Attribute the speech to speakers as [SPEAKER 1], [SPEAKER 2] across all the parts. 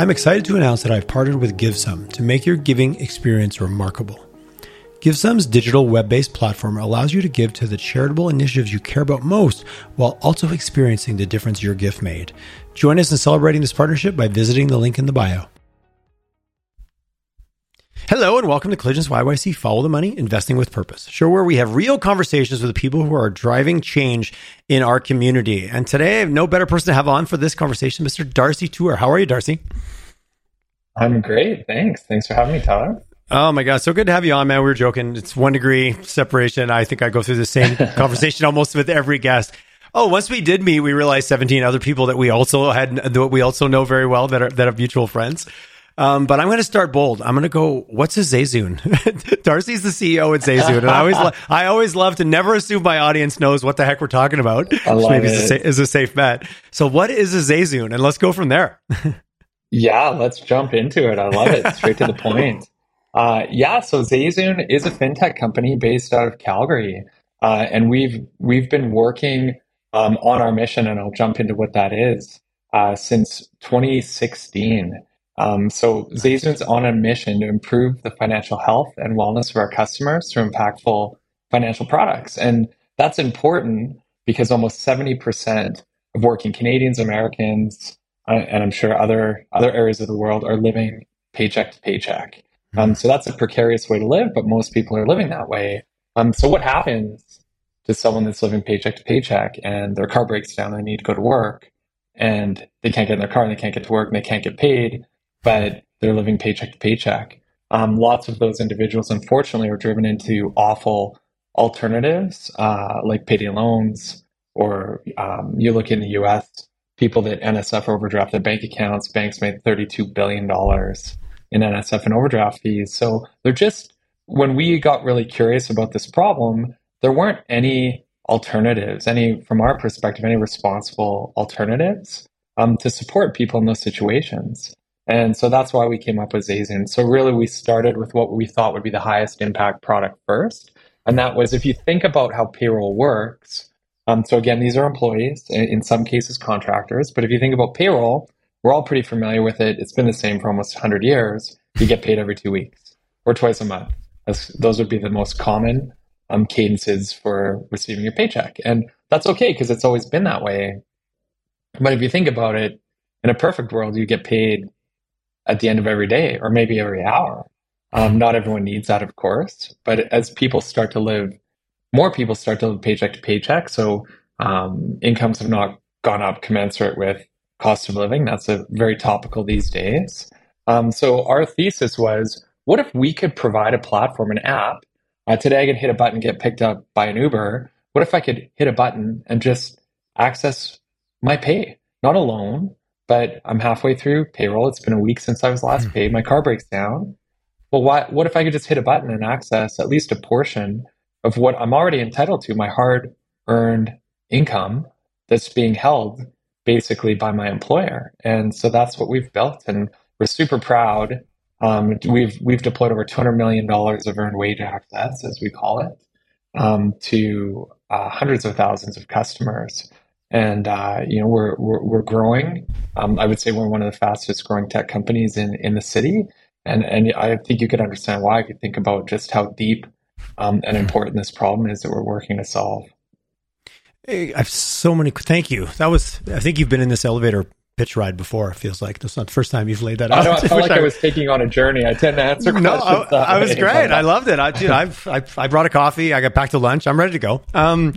[SPEAKER 1] I'm excited to announce that I've partnered with GiveSum to make your giving experience remarkable. GiveSum's digital web based platform allows you to give to the charitable initiatives you care about most while also experiencing the difference your gift made. Join us in celebrating this partnership by visiting the link in the bio. Hello and welcome to Collisions YYC Follow the Money Investing with Purpose, show where we have real conversations with the people who are driving change in our community. And today I have no better person to have on for this conversation, Mr. Darcy Tuer. How are you, Darcy?
[SPEAKER 2] I'm great. Thanks. Thanks for having me, Tyler.
[SPEAKER 1] Oh my God. So good to have you on, man. We were joking. It's one degree separation. I think I go through the same conversation almost with every guest. Oh, once we did meet, we realized 17 other people that we also had, that we also know very well that are, that are mutual friends. Um, but I'm going to start bold. I'm going to go. What's a Zayzoon? Darcy's the CEO at Zayzoon, and I always, lo- I always love to never assume my audience knows what the heck we're talking about.
[SPEAKER 2] I love
[SPEAKER 1] maybe
[SPEAKER 2] it.
[SPEAKER 1] is a, is a safe bet. So, what is a Zayzoon? And let's go from there.
[SPEAKER 2] yeah, let's jump into it. I love it. Straight to the point. Uh, yeah, so Zayzoon is a fintech company based out of Calgary, uh, and we've we've been working um, on our mission, and I'll jump into what that is uh, since 2016. Um, so Zayzoon's on a mission to improve the financial health and wellness of our customers through impactful financial products. And that's important because almost 70% of working Canadians, Americans, uh, and I'm sure other other areas of the world are living paycheck to paycheck. Um, so that's a precarious way to live, but most people are living that way. Um, so what happens to someone that's living paycheck to paycheck and their car breaks down and they need to go to work and they can't get in their car and they can't get to work and they can't get paid? But they're living paycheck to paycheck. Um, lots of those individuals, unfortunately, are driven into awful alternatives uh, like payday loans, or um, you look in the US, people that NSF overdraft their bank accounts, banks made $32 billion in NSF and overdraft fees. So they're just, when we got really curious about this problem, there weren't any alternatives, any, from our perspective, any responsible alternatives um, to support people in those situations. And so that's why we came up with Zayzoon. So really we started with what we thought would be the highest impact product first. And that was if you think about how payroll works. Um, so again, these are employees, in some cases contractors. But if you think about payroll, we're all pretty familiar with it. It's been the same for almost 100 years. You get paid every two weeks or twice a month. Those would be the most common um, cadences for receiving your paycheck. And that's okay because it's always been that way. But if you think about it, in a perfect world, you get paid at the end of every day or maybe every hour. Um, not everyone needs that, of course, but as people start to live, more people start to live paycheck to paycheck. So um, incomes have not gone up commensurate with cost of living. That's a very topical these days. Um, so our thesis was, what if we could provide a platform, an app? Uh, today I could hit a button, get picked up by an Uber. What if I could hit a button and just access my pay, not a loan, but I'm halfway through payroll. It's been a week since I was last mm. paid. My car breaks down. Well, what, what if I could just hit a button and access at least a portion of what I'm already entitled to, my hard earned income that's being held basically by my employer? And so that's what we've built. And we're super proud. Um, we've, we've deployed over $200 million of earned wage access, as we call it, um, to uh, hundreds of thousands of customers and uh, you know we're we're, we're growing. Um, I would say we're one of the fastest growing tech companies in in the city, and and I think you could understand why if you think about just how deep um, and important this problem is that we're working to solve.
[SPEAKER 1] Hey, I have so many. Thank you. That was. I think you've been in this elevator pitch ride before. It feels like that's not the first time you've laid that out.
[SPEAKER 2] I, know, I felt like I, I was taking on a journey. I tend to answer questions. No,
[SPEAKER 1] I, I was great. I loved it. I, dude, I've, I, I brought a coffee. I got back to lunch. I'm ready to go. Um,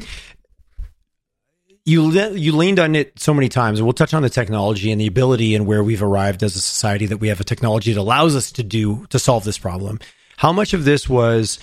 [SPEAKER 1] you you leaned on it so many times, we'll touch on the technology and the ability and where we've arrived as a society that we have a technology that allows us to do to solve this problem. How much of this was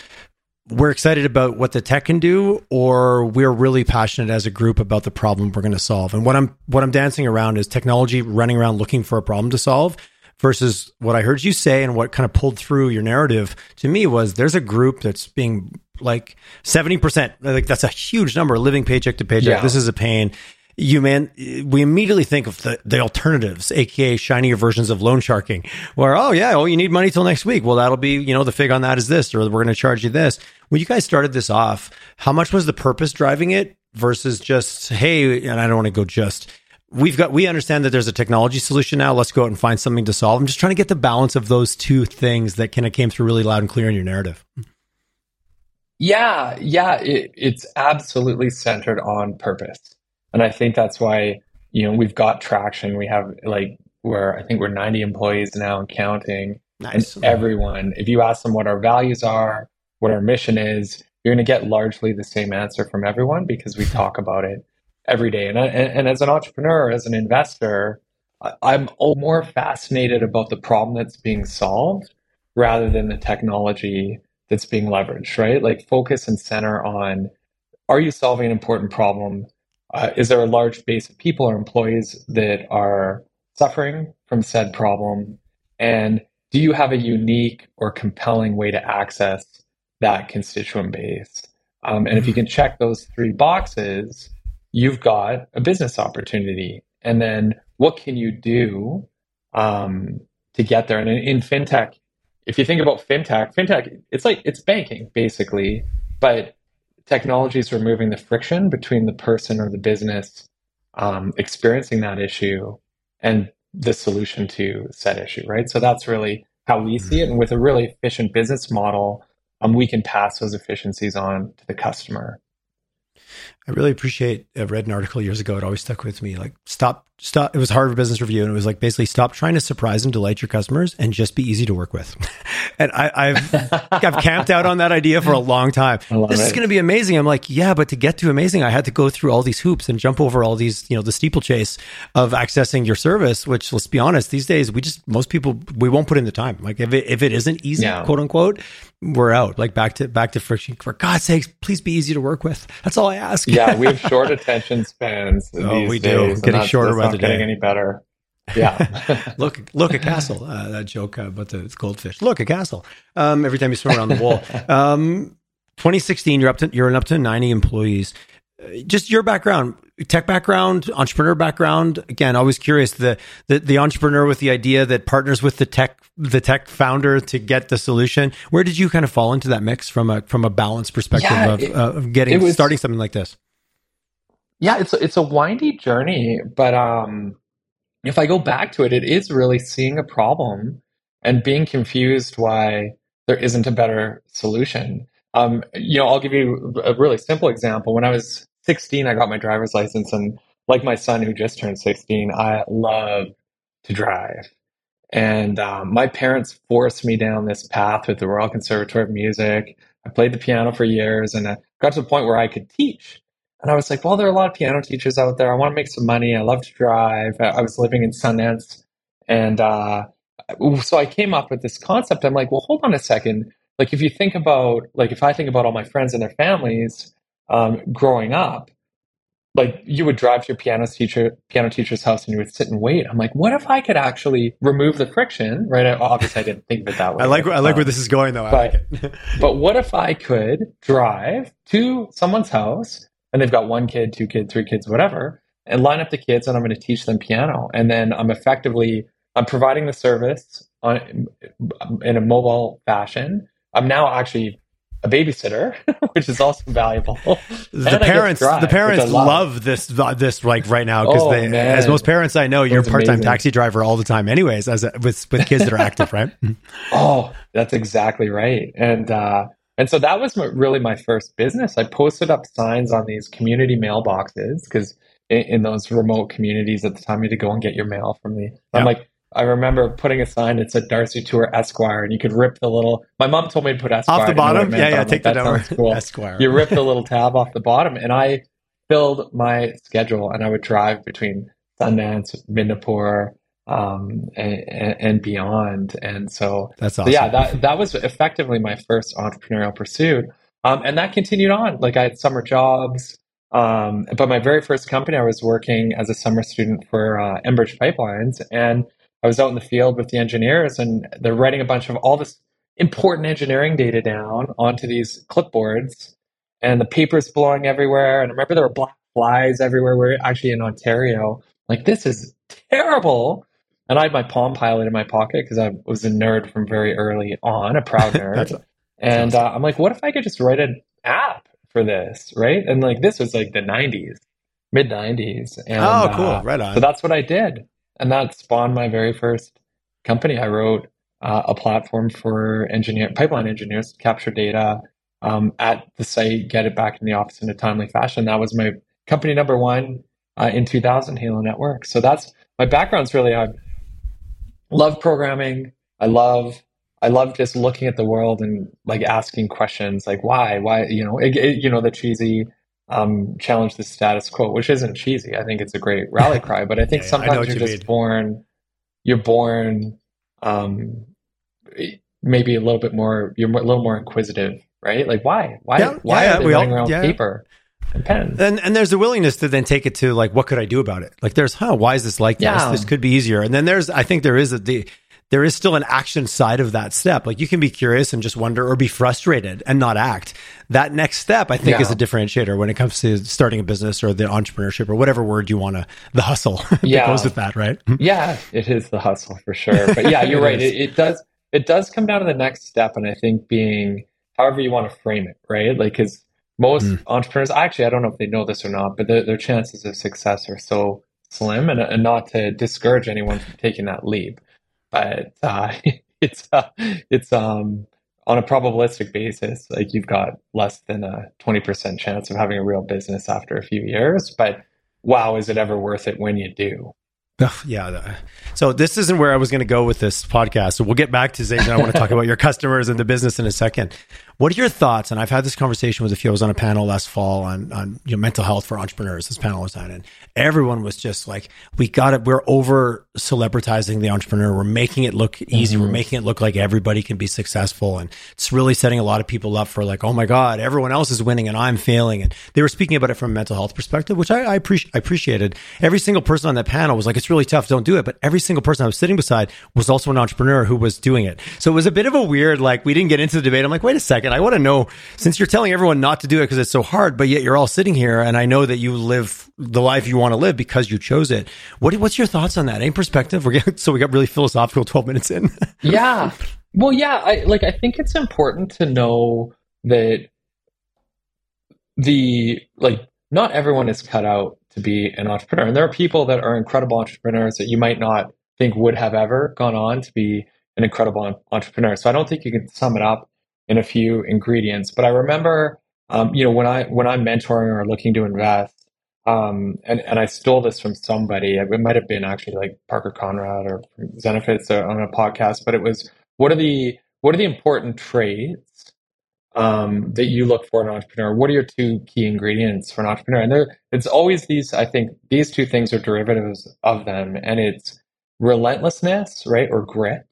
[SPEAKER 1] we're excited about what the tech can do, or we're really passionate as a group about the problem we're going to solve? And what I'm what I'm dancing around is technology running around looking for a problem to solve versus what I heard you say and what kind of pulled through your narrative to me was there's a group that's being like 70%. Like that's a huge number living paycheck to paycheck. Yeah. This is a pain. You man, we immediately think of the, the alternatives, aka shinier versions of loan sharking, where oh yeah, oh you need money till next week. Well, that'll be you know the fig on that is this, or we're going to charge you this. When you guys started this off, how much was the purpose driving it versus just hey, and I don't want to go just we've got we understand that there's a technology solution now. Let's go out and find something to solve. I'm just trying to get the balance of those two things that kind of came through really loud and clear in your narrative.
[SPEAKER 2] Yeah, yeah, it, it's absolutely centered on purpose, and I think that's why you know we've got traction. We have like where I think we're 90 employees now and counting. Nice. And everyone, if you ask them what our values are, what our mission is, you're going to get largely the same answer from everyone because we talk about it every day. And, and, and as an entrepreneur, as an investor, I'm more fascinated about the problem that's being solved rather than the technology that's being leveraged, right? Like focus and center on are you solving an important problem? Uh, is there a large base of people or employees that are suffering from said problem? And do you have a unique or compelling way to access that constituent base? Um, and if you can check those three boxes, you've got a business opportunity. And then what can you do um, to get there? And in, in fintech, if you think about fintech, fintech, it's like it's banking basically, but technology is removing the friction between the person or the business um, experiencing that issue and the solution to said issue, right? So that's really how we see it. And with a really efficient business model, um, we can pass those efficiencies on to the customer.
[SPEAKER 1] I really appreciate. I read an article years ago. It always stuck with me. Like, stop, stop. It was Harvard Business Review, and it was like basically stop trying to surprise and delight your customers, and just be easy to work with. and I, have I've camped out on that idea for a long time. This it. is going to be amazing. I'm like, yeah, but to get to amazing, I had to go through all these hoops and jump over all these, you know, the steeplechase of accessing your service. Which, let's be honest, these days we just most people we won't put in the time. Like if it if it isn't easy, quote unquote, we're out. Like back to back to friction. For God's sakes, please be easy to work with. That's all I ask.
[SPEAKER 2] yeah, we have short attention spans. oh, we do.
[SPEAKER 1] Days, getting shorter by the
[SPEAKER 2] getting any better. Yeah.
[SPEAKER 1] look, look a castle. Uh, that joke about the goldfish. Look a castle. Um, every time you swim around the wall. Um, 2016, you're up to you're up to 90 employees. Uh, just your background tech background, entrepreneur background. Again, always curious the, the the entrepreneur with the idea that partners with the tech the tech founder to get the solution. Where did you kind of fall into that mix from a from a balance perspective yeah, of, it, uh, of getting was, starting something like this?
[SPEAKER 2] Yeah, it's it's a windy journey, but um, if I go back to it, it is really seeing a problem and being confused why there isn't a better solution. Um, you know, I'll give you a really simple example. When I was 16, I got my driver's license, and like my son who just turned 16, I love to drive. And um, my parents forced me down this path with the Royal Conservatory of Music. I played the piano for years, and I got to the point where I could teach. And I was like, well, there are a lot of piano teachers out there. I want to make some money. I love to drive. I was living in Sundance. And uh, so I came up with this concept. I'm like, well, hold on a second. Like, if you think about, like, if I think about all my friends and their families, um, growing up, like you would drive to your piano teacher piano teacher's house and you would sit and wait. I'm like, what if I could actually remove the friction? Right? I, obviously, I didn't think of it that way.
[SPEAKER 1] I like I like where this is going though.
[SPEAKER 2] But, like but what if I could drive to someone's house and they've got one kid, two kids, three kids, whatever, and line up the kids and I'm going to teach them piano, and then I'm effectively I'm providing the service on, in a mobile fashion. I'm now actually a babysitter, which is also valuable.
[SPEAKER 1] the parents, drive, the parents love. love. this this like right now because oh, they, man. as most parents I know, you're a part time taxi driver all the time, anyways, as a, with with kids that are active, right?
[SPEAKER 2] oh, that's exactly right, and uh, and so that was really my first business. I posted up signs on these community mailboxes because in, in, those remote communities at the time, you had to go and get your mail from me. I'm like I remember putting a sign that said Darcy Tuer Esquire, and you could rip the little. My mom told me to put Esquire
[SPEAKER 1] off the bottom. Yeah, yeah, take like, the number.
[SPEAKER 2] Cool. Esquire. You rip the little tab off the bottom, and I filled my schedule, and I would drive between Sundance, Midnapore, um, and, and, beyond. And so
[SPEAKER 1] that's awesome.
[SPEAKER 2] So yeah, that that was effectively my first entrepreneurial pursuit, um, and that continued on. Like I had summer jobs. Um, but my very first company, I was working as a summer student for uh, Enbridge Pipelines, and I was out in the field with the engineers and they're writing a bunch of all this important engineering data down onto these clipboards and the paper's blowing everywhere. And I remember there were black flies everywhere. We're actually in Ontario. Like, this is terrible. And I had my Palm Pilot in my pocket because I was a nerd from very early on, a proud nerd. and uh, I'm like, what if I could just write an app for this, right? And like, this was like the 90s. mid 90s. And,
[SPEAKER 1] oh, cool.
[SPEAKER 2] Uh,
[SPEAKER 1] right on.
[SPEAKER 2] So that's what I did. And that spawned my very first company. I wrote uh, a platform for engineer pipeline engineers to capture data um, at the site, get it back in the office in a timely fashion. That was my company number one uh, in 2000, Halo Network. So that's my background's really I love programming. I love I love just looking at the world and like asking questions like why why you know it, it, you know the cheesy um, challenge the status quo, which isn't cheesy. I think it's a great rally cry, but I think yeah, sometimes I you're you just mean. born you're born um, maybe a little bit more you're a little more inquisitive right like why why
[SPEAKER 1] yeah,
[SPEAKER 2] why
[SPEAKER 1] yeah,
[SPEAKER 2] are they
[SPEAKER 1] we
[SPEAKER 2] running
[SPEAKER 1] all,
[SPEAKER 2] around
[SPEAKER 1] yeah.
[SPEAKER 2] paper and pen
[SPEAKER 1] and and there's a willingness to then take it to like what could i do about it like there's huh why is this like
[SPEAKER 2] yeah.
[SPEAKER 1] this this could be easier and then there's i think there is a the there is still an action side of that step. Like you can be curious and just wonder or be frustrated and not act. That next step, I think, yeah. is a differentiator when it comes to starting a business or the entrepreneurship or whatever word you want to, the hustle yeah. that goes with that, right?
[SPEAKER 2] yeah, it is the hustle for sure. But yeah, you're right. It, it, does, it does come down to the next step. And I think being however you want to frame it, right? Like, cause most mm. entrepreneurs, actually, I don't know if they know this or not, but their, their chances of success are so slim and, and not to discourage anyone from taking that leap but uh, it's uh, it's um on a probabilistic basis, like you've got less than a twenty percent chance of having a real business after a few years. But wow, is it ever worth it when you do?
[SPEAKER 1] Oh, yeah. So this isn't where I was going to go with this podcast. So we'll get back to Zayzoon. I want to talk about your customers and the business in a second. What are your thoughts? And I've had this conversation with a few. I was on a panel last fall on on you know, mental health for entrepreneurs. This panel was on, and everyone was just like, "We got it. We're over celebritizing the entrepreneur. We're making it look easy. Mm-hmm. We're making it look like everybody can be successful, and it's really setting a lot of people up for like, oh my god, everyone else is winning and I'm failing." And they were speaking about it from a mental health perspective, which I, I, appreciate. I appreciated. Every single person on that panel was like, "It's really tough. Don't do it." But every single person I was sitting beside was also an entrepreneur who was doing it. So it was a bit of a weird like we didn't get into the debate. I'm like, wait a second, I want to know since you're telling everyone not to do it because it's so hard, but yet you're all sitting here and I know that you live the life you want to live because you chose it. What, what's your thoughts on that? Any perspective? We're getting, so we got really philosophical 12 minutes in.
[SPEAKER 2] yeah. Well, yeah, I like, I think it's important to know that the, like, not everyone is cut out to be an entrepreneur. And there are people that are incredible entrepreneurs that you might not think would have ever gone on to be an incredible entrepreneur. So I don't think you can sum it up in a few ingredients. But I remember, um, you know, when I when I'm mentoring or looking to invest, um, and and I stole this from somebody. It might have been actually like Parker Conrad or Zenefits on a podcast. But it was what are the what are the important traits um, that you look for in an entrepreneur? What are your two key ingredients for an entrepreneur? And there, it's always these. I think these two things are derivatives of them, and it's relentlessness, right, or grit,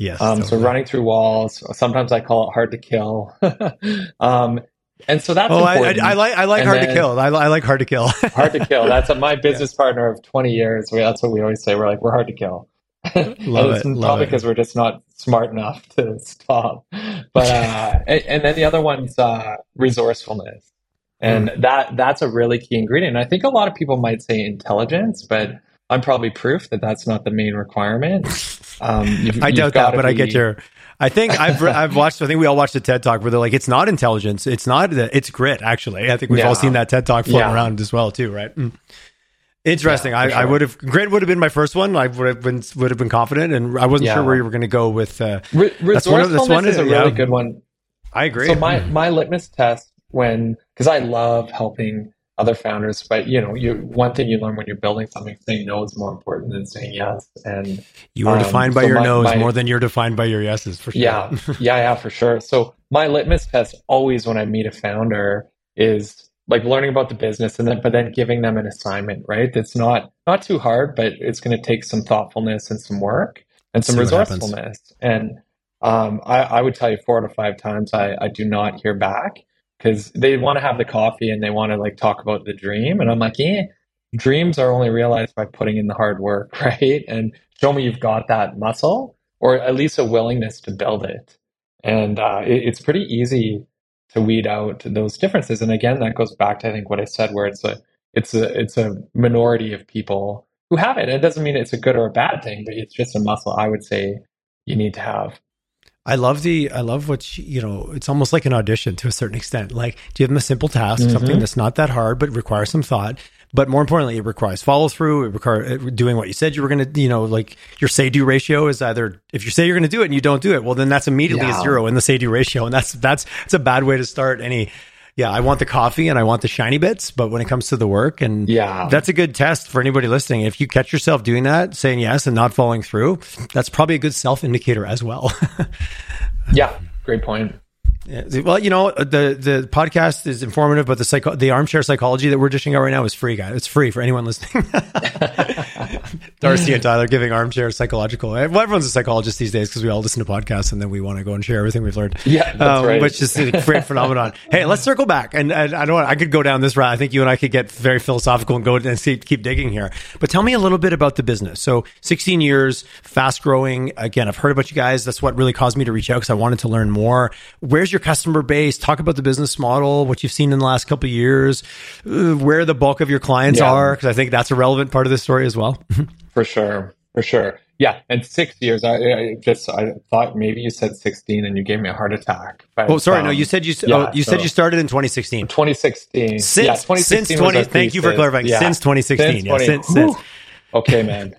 [SPEAKER 1] Yes.
[SPEAKER 2] Um, totally. So running through walls. Sometimes I call it hard to kill. um, and so that's
[SPEAKER 1] oh, I,
[SPEAKER 2] I,
[SPEAKER 1] I, like I like and hard to kill. I, I, like hard to kill.
[SPEAKER 2] hard to kill. That's a, my business yeah. partner of twenty years. We, that's what we always say. We're like we're hard to kill.
[SPEAKER 1] love
[SPEAKER 2] it's
[SPEAKER 1] it.
[SPEAKER 2] Probably because we're just not smart enough to stop. But uh, and, and, then the other one's uh, resourcefulness, and mm. that that's a really key ingredient. I think a lot of people might say intelligence, but I'm probably proof that that's not the main requirement.
[SPEAKER 1] Um, you've, I doubt that, but be... I get your. I think I've I've watched. I think we all watched the TED talk where they're like, it's not intelligence, it's not it's grit. Actually, I think we've yeah. all seen that TED talk floating yeah. around as well too, right? Mm. Interesting. Yeah, I, sure. I would have grit would have been my first one. I would have been would have been confident, and I wasn't sure where you were going to go with. Uh,
[SPEAKER 2] Re- that's one, of, that's one is a really good one.
[SPEAKER 1] I agree.
[SPEAKER 2] So my my litmus test when because I love helping other founders. But you know, you one thing you learn when you're building something, saying no is more important than saying yes. And
[SPEAKER 1] you are um, defined by so your my, no's my, more than you're defined by your yeses, for sure.
[SPEAKER 2] Yeah, yeah, yeah, for sure. So my litmus test always when I meet a founder is like learning about the business and then but then giving them an assignment, right? That's not not too hard, but it's going to take some thoughtfulness and some work and some resourcefulness. And um, I, I would tell you four to five times I, I do not hear back because they want to have the coffee and they want to like talk about the dream. And I'm like, yeah, dreams are only realized by putting in the hard work, right? And show me you've got that muscle or at least a willingness to build it. And uh, it, it's pretty easy to weed out those differences. And again, that goes back to I think what I said, where it's a it's a it's a minority of people who have it. It doesn't mean it's a good or a bad thing, but it's just a muscle I would say you need to have.
[SPEAKER 1] I love the I love what she, you know. It's almost like an audition to a certain extent. Like, do you give them a simple task, mm-hmm. something that's not that hard but requires some thought. but more importantly, it requires follow through. It requires doing what you said you were going to, you know, like your say do ratio is either if you say you're going to do it and you don't do it, well, then that's immediately yeah. a zero in the say do ratio. And that's, that's, it's a bad way to start any, yeah, I want the coffee and I want the shiny bits, but when it comes to the work, and yeah, that's a good test for anybody listening. If you catch yourself doing that, saying yes and not following through, that's probably a good self indicator as well.
[SPEAKER 2] yeah, great point.
[SPEAKER 1] Yeah. Well, you know, the the podcast is informative, but the psycho- the armchair psychology that we're dishing out right now is free, guys. It's free for anyone listening. Darcy and Tyler giving armchair psychological. Well, everyone's a psychologist these days because we all listen to podcasts and then we want to go and share everything we've learned.
[SPEAKER 2] Yeah, um, right.
[SPEAKER 1] Which is a great phenomenon. Hey, let's circle back. And, and I know I could go down this route. I think you and I could get very philosophical and go and see, keep digging here. But tell me a little bit about the business. So, 16 years, fast growing. Again, I've heard about you guys. That's what really caused me to reach out because I wanted to learn more. Where's your customer base? Talk about the business model, what you've seen in the last couple of years, uh, where the bulk of your clients yeah. are, because I think that's a relevant part of the story as well.
[SPEAKER 2] for sure, for sure. Yeah, and six years. I, I, just I thought maybe you said sixteen, and you gave me a heart attack.
[SPEAKER 1] But, oh, sorry, um, no, you said you. Yeah, oh, you so said you started in 2016.
[SPEAKER 2] 2016.
[SPEAKER 1] Since yeah, 2016 since 20. Thank you for clarifying. Yeah. Since 2016. Since 20, yeah, since, since.
[SPEAKER 2] Okay, man.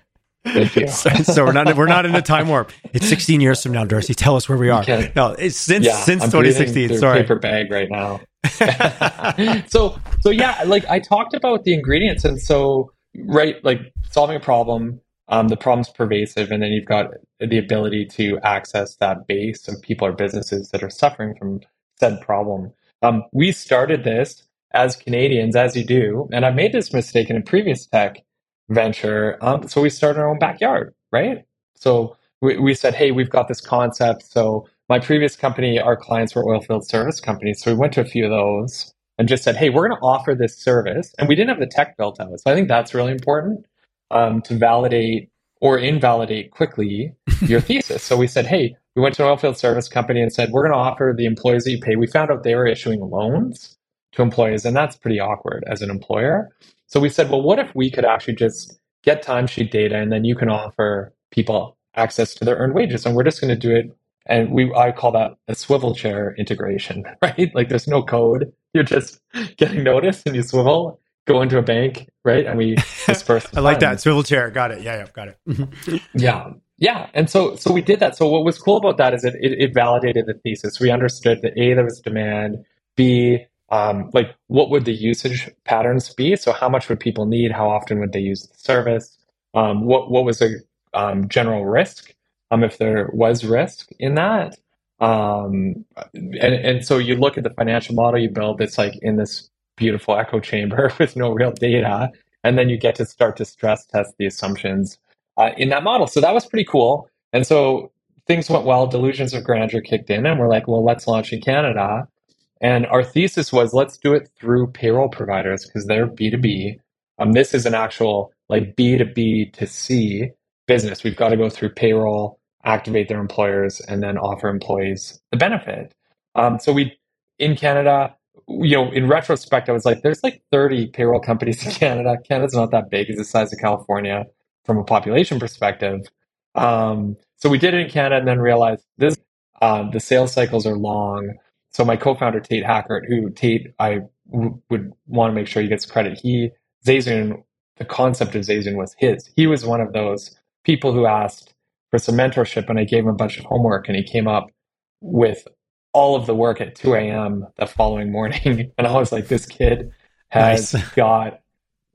[SPEAKER 1] Thank you. so, so, we're not we're not in a time warp. It's 16 years from now, Darcy. Tell us where we are. No, it's since since I'm 2016. Sorry,
[SPEAKER 2] paper bag right now. so so yeah, like I talked about the ingredients, and so right, like solving a problem. Um, the problem's pervasive, and then you've got the ability to access that base of people or businesses that are suffering from said problem. Um, we started this as Canadians, as you do, and I've made this mistake in a previous tech venture. Um, so we started our own backyard, right? So we, we said, hey, we've got this concept. So my previous company, our clients were oilfield service companies. So we went to a few of those and just said, hey, we're going to offer this service. And we didn't have the tech built out. So I think that's really important um, to validate or invalidate quickly your thesis. So we said, hey, we went to an oilfield service company and said, we're going to offer the employees that you pay. We found out they were issuing loans to employees, and that's pretty awkward as an employer. So we said, well, what if we could actually just get timesheet data and then you can offer people access to their earned wages and we're just going to do it and we I call that a swivel chair integration, right? Like there's no code. You're just getting notice and you swivel, go into a bank, right? And we disperse.
[SPEAKER 1] I like that swivel chair. Got it. Yeah, yeah, got
[SPEAKER 2] it. yeah. Yeah. And so so we did that. So what was cool about that is it, it, it validated the thesis. We understood that A, there was demand, B, um, like what would the usage patterns be? So how much would people need? How often would they use the service? Um, what what was the um, general risk? Um, if there was risk in that, um, and and so you look at the financial model you build. It's like in this beautiful echo chamber with no real data, and then you get to start to stress test the assumptions uh, in that model. So that was pretty cool. And so things went well. Delusions of grandeur kicked in, and we're like, well, let's launch in Canada. And our thesis was let's do it through payroll providers because they're B2B. Um, this is an actual like B2B to C business. We've got to go through payroll, activate their employers, and then offer employees the benefit. Um, so we in Canada, you know, in retrospect, I was like, there's like 30 payroll companies in Canada. Canada's not that big; it's the size of California from a population perspective. Um, so we did it in Canada, and then realized this: uh, the sales cycles are long. So my co-founder Tate Hackert, who Tate I w- would want to make sure he gets credit. He Zayzoon, the concept of Zayzoon was his. He was one of those people who asked for some mentorship, and I gave him a bunch of homework, and he came up with all of the work at 2 a.m. the following morning. and I was like, this kid has nice. got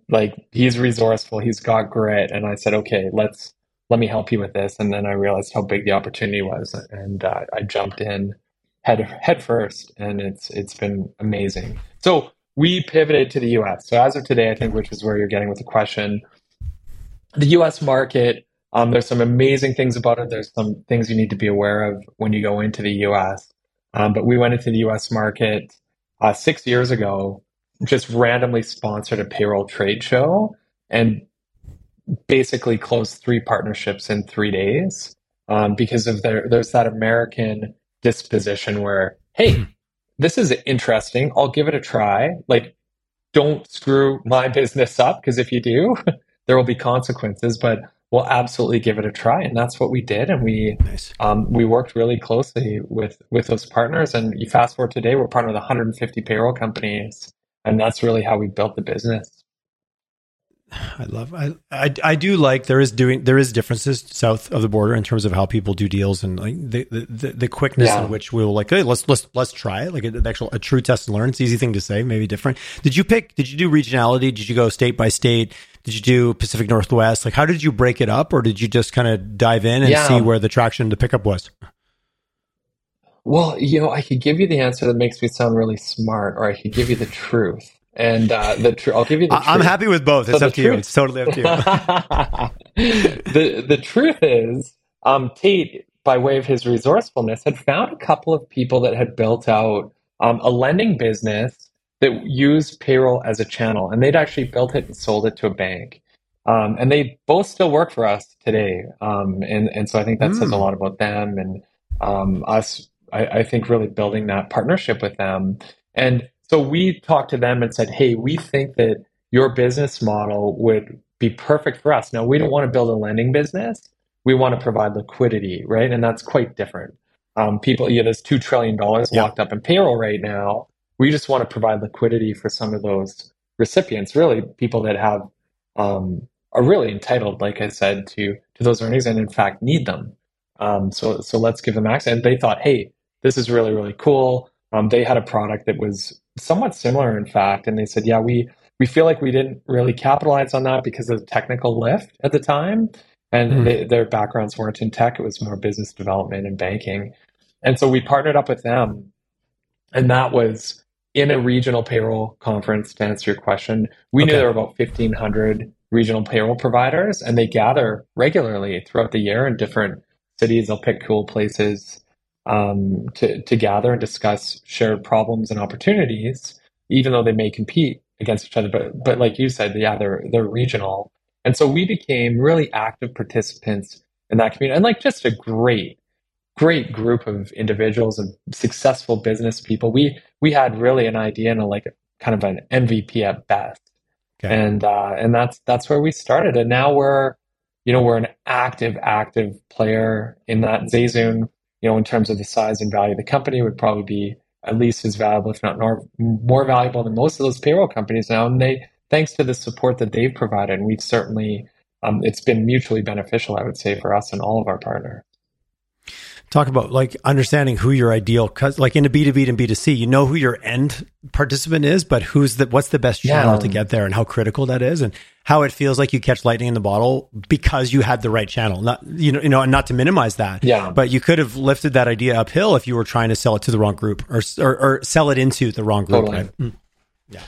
[SPEAKER 2] like he's resourceful, he's got grit. And I said, okay, let's let me help you with this. And then I realized how big the opportunity was, and uh, I jumped in head head first, and it's it's been amazing. So we pivoted to the U.S. So as of today, I think, which is where you're getting with the question, the U.S. market. Um, there's some amazing things about it. There's some things you need to be aware of when you go into the U.S. Um, but we went into the U.S. market uh, six years ago, just randomly sponsored a payroll trade show, and basically closed three partnerships in three days um, because of their, there's that American disposition where, hey, this is interesting. I'll give it a try. Like, don't screw my business up because if you do, there will be consequences. But we'll absolutely give it a try, and that's what we did. And we nice. um, we worked really closely with with those partners. And you fast forward today, we're partnered with 150 payroll companies, and that's really how we built the business.
[SPEAKER 1] I love I, I I do like there is doing there is differences south of the border in terms of how people do deals and like the the, the quickness yeah. in which we'll like hey let's let's let's try it like an actual a true test and learn it's easy thing to say maybe different did you pick did you do regionality did you go state by state did you do Pacific Northwest like how did you break it up or did you just kind of dive in and yeah. see where the traction the pickup was
[SPEAKER 2] well you know I could give you the answer that makes me sound really smart or I could give you the truth and uh, the tr- I'll give you the.
[SPEAKER 1] I'm happy with both. It's so up to truth- you. It's totally up to
[SPEAKER 2] you. the the truth is, um, Tate, by way of his resourcefulness, had found a couple of people that had built out um, a lending business that used payroll as a channel, and they'd actually built it and sold it to a bank. Um, and they both still work for us today, um, and and so I think that mm. says a hmm. lot about them and um, us. I, I think really building that partnership with them and so we talked to them and said, hey, we think that your business model would be perfect for us. Now, we don't want to build a lending business. We want to provide liquidity, right? And that's quite different. Um, people, yeah, there's $2 trillion yeah. locked up in payroll right now. We just want to provide liquidity for some of those recipients, really people that have, um, are really entitled, like I said, to, to those earnings and in fact need them. Um, so, so let's give them access. And they thought, hey, this is really, really cool. Um, they had a product that was somewhat similar, in fact, and they said, "Yeah, we we feel like we didn't really capitalize on that because of the technical lift at the time, and mm. they, their backgrounds weren't in tech; it was more business development and banking." And so we partnered up with them, and that was in a regional payroll conference. To answer your question, we okay. knew there were about fifteen hundred regional payroll providers, and they gather regularly throughout the year in different cities. They'll pick cool places um, to, to gather and discuss shared problems and opportunities, even though they may compete against each other. But, but like you said, yeah, they're, they're regional. And so we became really active participants in that community and like just a great, great group of individuals and successful business people. We, we had really an idea and a, like kind of an MVP at best. Okay. And, uh, and that's, that's where we started. And now we're, you know, we're an active, active player in that Zayzoon you know, in terms of the size and value of the company, would probably be at least as valuable, if not more, more valuable than most of those payroll companies now. And they, thanks to the support that they've provided, and we've certainly, um, it's been mutually beneficial, I would say, for us and all of our partners
[SPEAKER 1] talk about like understanding who your ideal cuz like in a B2B and B2C you know who your end participant is but who's the what's the best channel yeah. to get there and how critical that is and how it feels like you catch lightning in the bottle because you had the right channel not you know you know and not to minimize that
[SPEAKER 2] yeah
[SPEAKER 1] but you could have lifted that idea uphill if you were trying to sell it to the wrong group or or, or sell it into the wrong group
[SPEAKER 2] totally. right? mm. yeah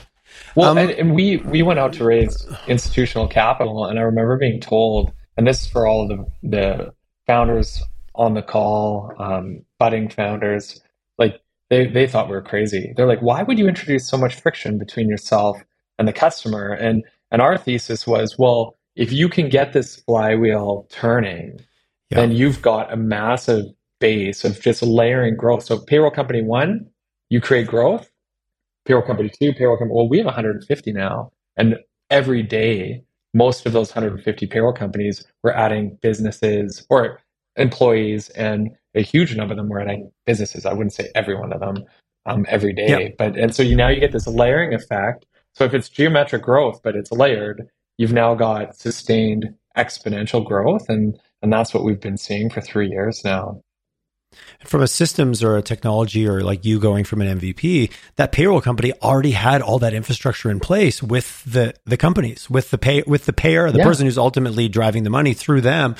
[SPEAKER 2] well um, and, and we we went out to raise institutional capital and i remember being told and this is for all of the the founders on the call, um, budding founders, like they, they thought we were crazy. They're like, why would you introduce so much friction between yourself and the customer? And and our thesis was, well, if you can get this flywheel turning, yeah. then you've got a massive base of just layering growth. So payroll company one, you create growth. Payroll company two, payroll company. Well, we have 150 now, and every day, most of those 150 payroll companies were adding businesses or employees, and a huge number of them were at businesses. I wouldn't say every one of them um, every day, yep. but and so you now you get this layering effect. So if it's geometric growth, but it's layered, you've now got sustained exponential growth, and and that's what we've been seeing for three years now.
[SPEAKER 1] From a systems or a technology or like you going from an MVP, that payroll company already had all that infrastructure in place with the the companies, with the pay with the payer, the yeah. person who's ultimately driving the money through them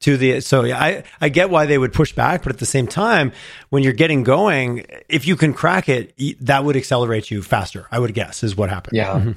[SPEAKER 1] to the so I I get why they would push back, but at the same time, when you're getting going, if you can crack it, that would accelerate you faster. I would guess is what happened.
[SPEAKER 2] Yeah. Mm-hmm.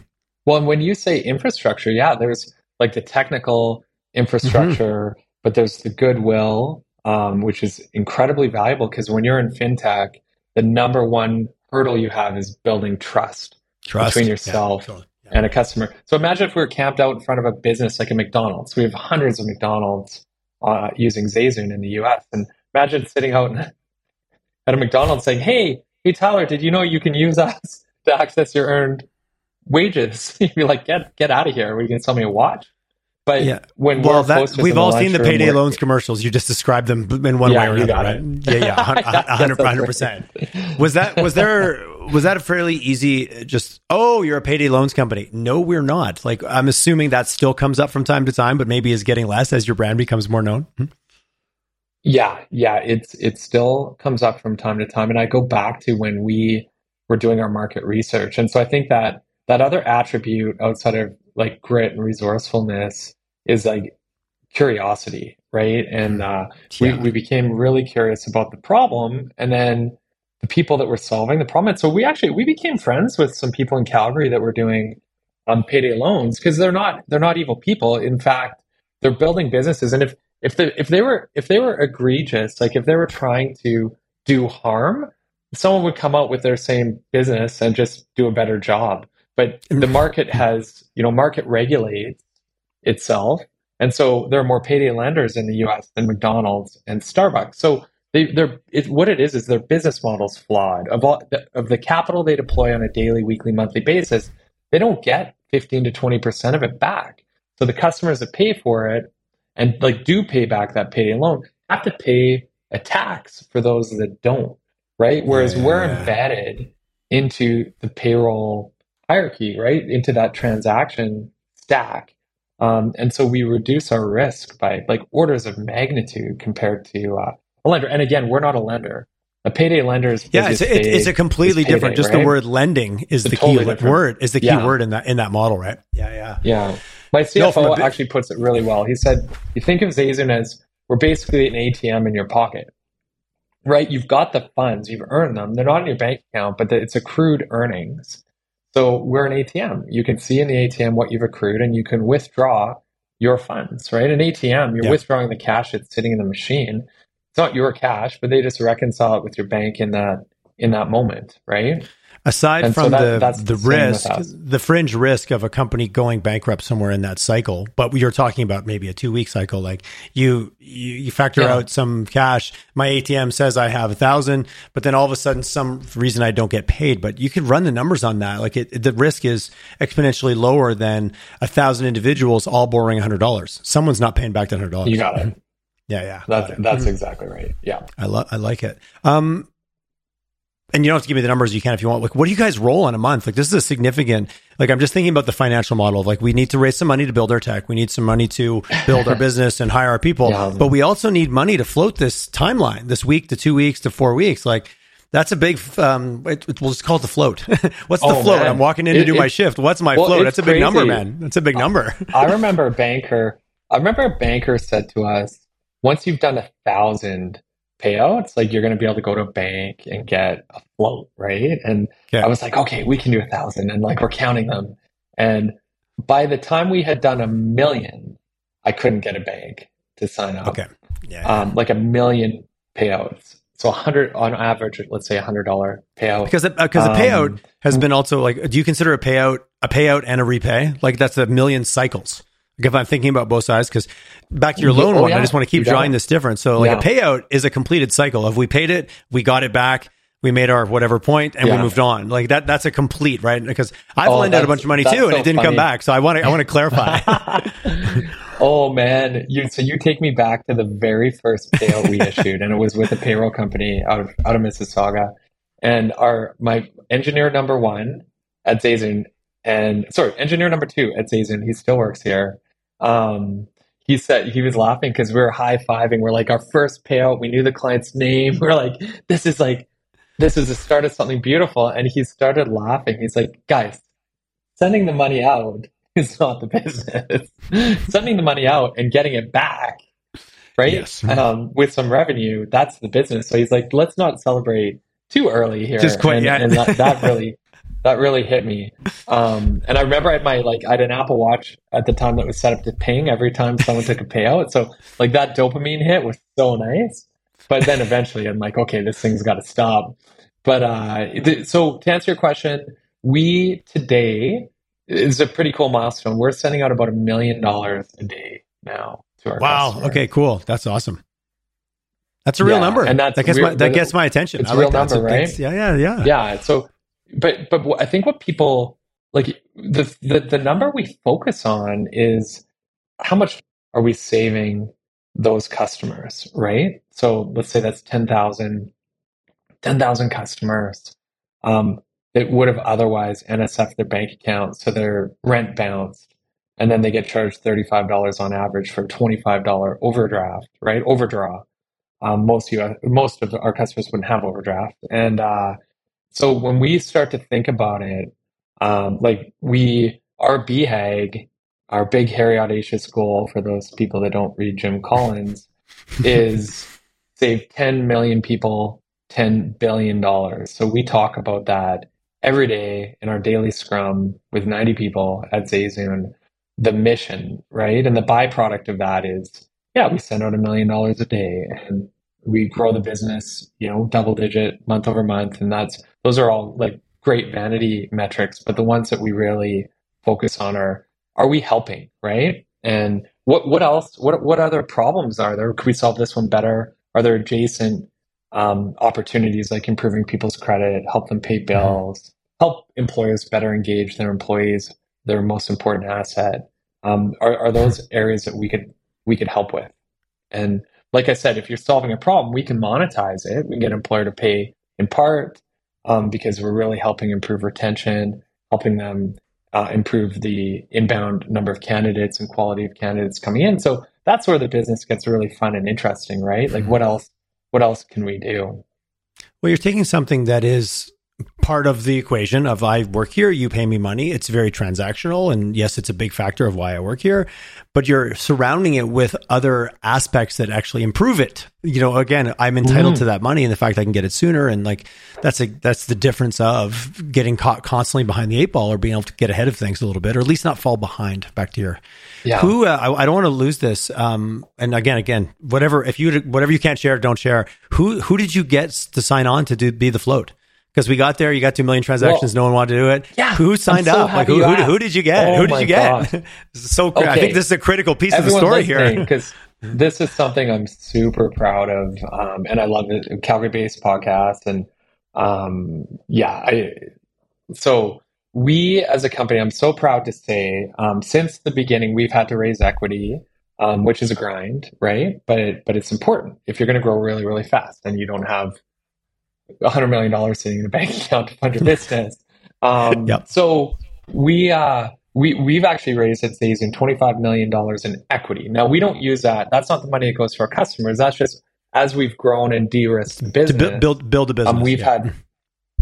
[SPEAKER 2] Well, and when you say infrastructure, yeah, there's like the technical infrastructure, mm-hmm. but there's the goodwill, um, which is incredibly valuable because when you're in fintech, the number one hurdle you have is building trust, trust. between yourself. Yeah, totally. yeah. And a customer. So imagine if we were camped out in front of a business like a McDonald's. We have hundreds of McDonald's uh, using Zayzoon in the US. And imagine sitting out at a McDonald's saying, hey, hey, Tyler, did you know you can use us to access your earned wages? You'd be like, get, get out of here. Are you going to sell me a watch? But yeah. when well, that,
[SPEAKER 1] we've all seen the payday loans commercials. You just described them in one yeah, way or another, right? Yeah, yeah, hundred percent. Was that was there was that a fairly easy just Oh, you're a payday loans company. No, we're not. Like, I'm assuming that still comes up from time to time, but maybe is getting less as your brand becomes more known. Hmm?
[SPEAKER 2] Yeah, yeah, it's it still comes up from time to time, and I go back to when we were doing our market research, and so I think that that other attribute outside of like grit and resourcefulness is like curiosity, right? And uh, yeah. we we became really curious about the problem, and then the people that were solving the problem. And so we actually we became friends with some people in Calgary that were doing um, payday loans because they're not they're not evil people. In fact, they're building businesses, and if if the if they were if they were egregious, like if they were trying to do harm, someone would come out with their same business and just do a better job. But the market has, you know, market regulates itself. And so there are more payday lenders in the US than McDonald's and Starbucks. So they, they're it, what it is is their business model's flawed. Of all of the capital they deploy on a daily, weekly, monthly basis, they don't get 15 to 20 percent of it back. So the customers that pay for it and like do pay back that payday loan have to pay a tax for those that don't, right? Whereas yeah, we're embedded into the payroll hierarchy, right? Into that transaction stack. Um, and so we reduce our risk by like orders of magnitude compared to uh, a lender. And again, we're not a lender. A payday lender is
[SPEAKER 1] yeah, it's,
[SPEAKER 2] paid,
[SPEAKER 1] it's, a completely payday, different. Just right? the word lending is it's the totally key different. word. Is the key yeah. word in that in that model, right?
[SPEAKER 2] Yeah, yeah, yeah. My CFO no, actually puts it really well. He said, "You think of ZayZoon as we're basically an ATM in your pocket, right? You've got the funds, you've earned them. They're not in your bank account, but it's accrued earnings. So we're an ATM. You can see in the ATM what you've accrued, and you can withdraw your funds, right? An ATM, you're withdrawing the cash that's sitting in the machine. It's not your cash, but they just reconcile it with your bank in that in that moment, right?
[SPEAKER 1] Aside and from so that, the the, the risk, the fringe risk of a company going bankrupt somewhere in that cycle, but you're talking about maybe a two week cycle. Like you, you, you factor yeah. out some cash. My ATM says I have a thousand, but then all of a sudden, some reason I don't get paid. But you can run the numbers on that. Like it, the risk is exponentially lower than a thousand individuals all borrowing a hundred dollars. Someone's not paying back that hundred dollars.
[SPEAKER 2] You got it.
[SPEAKER 1] Yeah, yeah.
[SPEAKER 2] That's that's mm-hmm. exactly right. Yeah.
[SPEAKER 1] I love I like it. Um and you don't have to give me the numbers you can if you want. Like, what do you guys roll on a month? Like, this is a significant. Like, I'm just thinking about the financial model. Of, like, we need to raise some money to build our tech. We need some money to build our business and hire our people. Yeah. But we also need money to float this timeline, this week to two weeks to four weeks. Like, that's a big. Um, it, it, we'll just call it the float. What's the oh, float? Man. I'm walking in to do it, my shift. What's my well, float? That's a big crazy. number, man. That's a big number.
[SPEAKER 2] I remember a banker. I remember a banker said to us, once you've done a thousand payouts, like you're going to be able to go to a bank and get a float, right? And yeah. I was like, okay, we can do a thousand, and like we're counting them. And by the time we had done a million, I couldn't get a bank to sign up.
[SPEAKER 1] Okay,
[SPEAKER 2] yeah, um, like a million payouts. So a hundred on average, let's say a hundred dollar payout.
[SPEAKER 1] Because because uh, um, payout has been also like, do you consider a payout a payout and a repay? Like that's a million cycles. If I'm thinking about both sides, because back to your loan oh, one, yeah. I just want to keep drawing this difference. So like yeah. a payout is a completed cycle. If we paid it, we got it back, we made our whatever point, and yeah. we moved on. Like that, that's a complete right. Because I've oh, lent out a bunch of money too, so and it didn't funny. come back. So I want to, I want to clarify.
[SPEAKER 2] oh man, you so you take me back to the very first payout we issued, and it was with a payroll company out of out of Mississauga, and our my engineer number one at ZayZoon, and sorry, engineer number two at ZayZoon, he still works here um, he said he was laughing because we were high fiving. We're like our first payout. We knew the client's name. We're like, this is like, this is the start of something beautiful. And he started laughing. He's like, guys, sending the money out is not the business. sending the money out and getting it back, right? Yes. Um, with some revenue, that's the business. So he's like, let's not celebrate too early here.
[SPEAKER 1] Just quite,
[SPEAKER 2] and,
[SPEAKER 1] yeah.
[SPEAKER 2] and that, that really that really hit me. Um, and I remember I had my like I had an Apple Watch at the time that was set up to ping every time someone took a payout. So like that dopamine hit was so nice. But then eventually I'm like, okay, this thing's got to stop. But uh, th- so to answer your question, we today is a pretty cool milestone. We're sending out about a million dollars a day now to our
[SPEAKER 1] wow.
[SPEAKER 2] Customers.
[SPEAKER 1] Okay, cool. That's awesome. That's a real yeah, number, and that's that gets my, that gets my attention.
[SPEAKER 2] It's a real like number, right?
[SPEAKER 1] Yeah, yeah, yeah.
[SPEAKER 2] Yeah. So but but I think what people like the, the the number we focus on is how much are we saving those customers, right? So let's say that's 10,000 10,000 customers. Um, that would have otherwise NSF their bank account, so their rent bounced, and then they get charged $35 on average for a $25 overdraft, right? Overdraw. Um, most US, most of our customers wouldn't have overdraft, and uh, so when we start to think about it, um, like we, our BHAG, our big hairy audacious goal for those people that don't read Jim Collins is save 10 million people $10 billion. So we talk about that every day in our daily scrum with 90 people at Zayzoon, the mission, right? And the byproduct of that is, yeah, we send out a million dollars a day and we grow the business, you know, double digit month over month. And that's, those are all like great vanity metrics, but the ones that we really focus on are, are we helping, right? And what, what else, what, what other problems are there? Could we solve this one better? Are there adjacent um, opportunities like improving people's credit, help them pay mm-hmm. bills, help employers better engage their employees, their most important asset? Um, are, are those areas that we could we could help with? And like I said, if you're solving a problem, we can monetize it. We can get an employer to pay in part um, because we're really helping improve retention, helping them uh, improve the inbound number of candidates and quality of candidates coming in. So that's where the business gets really fun and interesting, right? Like, what else? What else can we do?
[SPEAKER 1] Well, you're taking something that is part of the equation of I work here, you pay me money. It's very transactional. And yes, it's a big factor of why I work here, but you're surrounding it with other aspects that actually improve it. You know, again, I'm entitled mm. to that money and the fact I can get it sooner. And like, that's a, that's the difference of getting caught constantly behind the eight ball or being able to get ahead of things a little bit, or at least not fall behind back to your, yeah. who, uh, I, I, don't want to lose this. Um, and again, again, whatever, if you, whatever you can't share, don't share. Who, who did you get to sign on to do, be the float? Because we got there. You got two million transactions. Well, no one wanted to do it. Yeah, who signed so up? Like who, who, who, did you get? Oh who did you get? so okay. I think this is a critical piece Everyone of the story here
[SPEAKER 2] because this is something I'm super proud of, um, and I love it. Calgary-based podcast, and um, yeah, I so we as a company, I'm so proud to say, um, since the beginning, we've had to raise equity. Um, which is a grind, right? But it, but it's important if you're going to grow really really fast and you don't have hundred million dollars sitting in a bank account to fund your business. Um, yep. So we uh, we we've actually raised at Zayzoon twenty five million dollars in equity. Now we don't use that. That's not the money that goes to our customers. That's just as we've grown and de-risked business.
[SPEAKER 1] To build build a business.
[SPEAKER 2] Um, we've yeah. had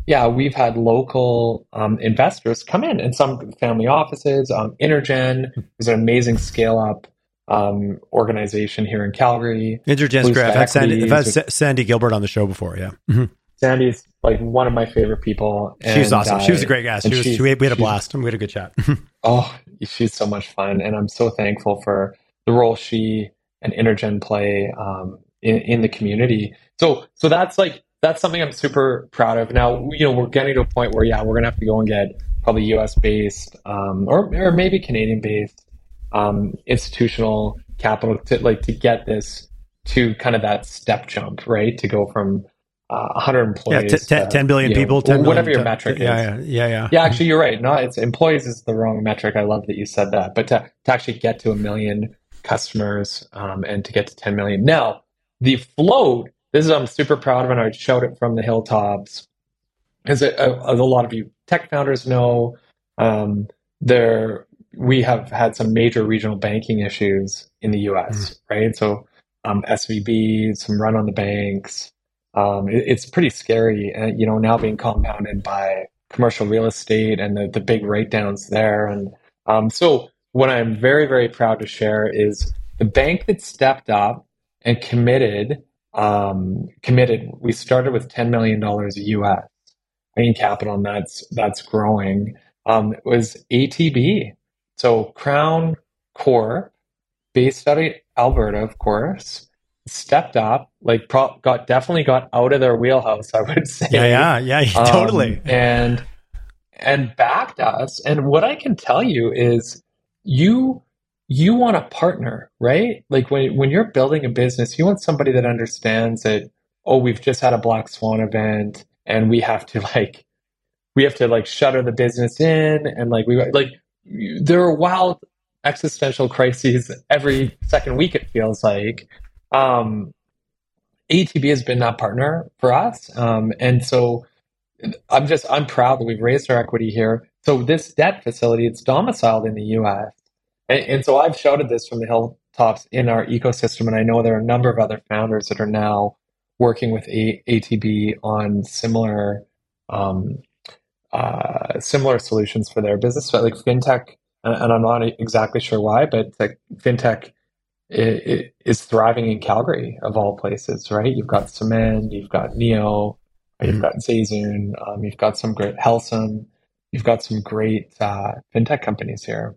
[SPEAKER 2] yeah we've had local um, investors come in and some family offices. Um, Intergen is an amazing scale up um, organization here in Calgary.
[SPEAKER 1] Intergen's great. I've had, Sandy, I've had Sandy Gilbert on the show before. Yeah. Mm-hmm.
[SPEAKER 2] Sandy's like one of my favorite people.
[SPEAKER 1] And, she's awesome. she was a great guest. She was, she, we had a blast. We had a good chat.
[SPEAKER 2] oh, she's so much fun, and I'm so thankful for the role she and Intergen play um, in, in the community. So, so that's like that's something I'm super proud of. Now, you know, we're getting to a point where yeah, we're gonna have to go and get probably U.S. based um, or or maybe Canadian based um, institutional capital to like to get this to kind of that step jump, right? To go from uh, 100 employees.
[SPEAKER 1] Yeah, t- t- 10 billion know, people, 10
[SPEAKER 2] whatever your metric
[SPEAKER 1] yeah,
[SPEAKER 2] is.
[SPEAKER 1] Yeah, yeah, yeah.
[SPEAKER 2] Yeah, actually, you're right. No, it's employees is the wrong metric. I love that you said that. But to, to actually get to a million customers um, and to get to 10 million. Now, the float, this is I'm super proud of, and I showed it from the hilltops. As a, a, a lot of you tech founders know, um, there we have had some major regional banking issues in the U.S. Mm. Right, so um, SVB, some run on the banks, um, it, it's pretty scary, uh, you know, now being compounded by commercial real estate and the, the big write downs there. And um, so, what I'm very, very proud to share is the bank that stepped up and committed. Um, committed. We started with $10 million US in capital, and that's that's growing. Um, it was ATB, so Crown Corp, based out of Alberta, of course, stepped up, like pro- got definitely got out of their wheelhouse. I would say.
[SPEAKER 1] Yeah, yeah, yeah, um, totally.
[SPEAKER 2] And and backed us. And what I can tell you is, you you want a partner, right? Like when when you're building a business, you want somebody that understands that. Oh, we've just had a black swan event, and we have to like we have to like shutter the business in, and like we like there are wild existential crises every second week. It feels like um, ATB has been that partner for us. Um, and so I'm just I'm proud that we've raised our equity here. So this debt facility, it's domiciled in the U.S. And, and so I've shouted this from the hilltops in our ecosystem, and I know there are a number of other founders that are now working with a- ATB on similar um, uh, similar solutions for their business, but like fintech. And, and I'm not exactly sure why, but like fintech is thriving in Calgary of all places, right? You've got Symend, you've got Neo, you've mm-hmm. got Zayzoon, um, you've got some great Helcim, you've got some great uh, fintech companies here.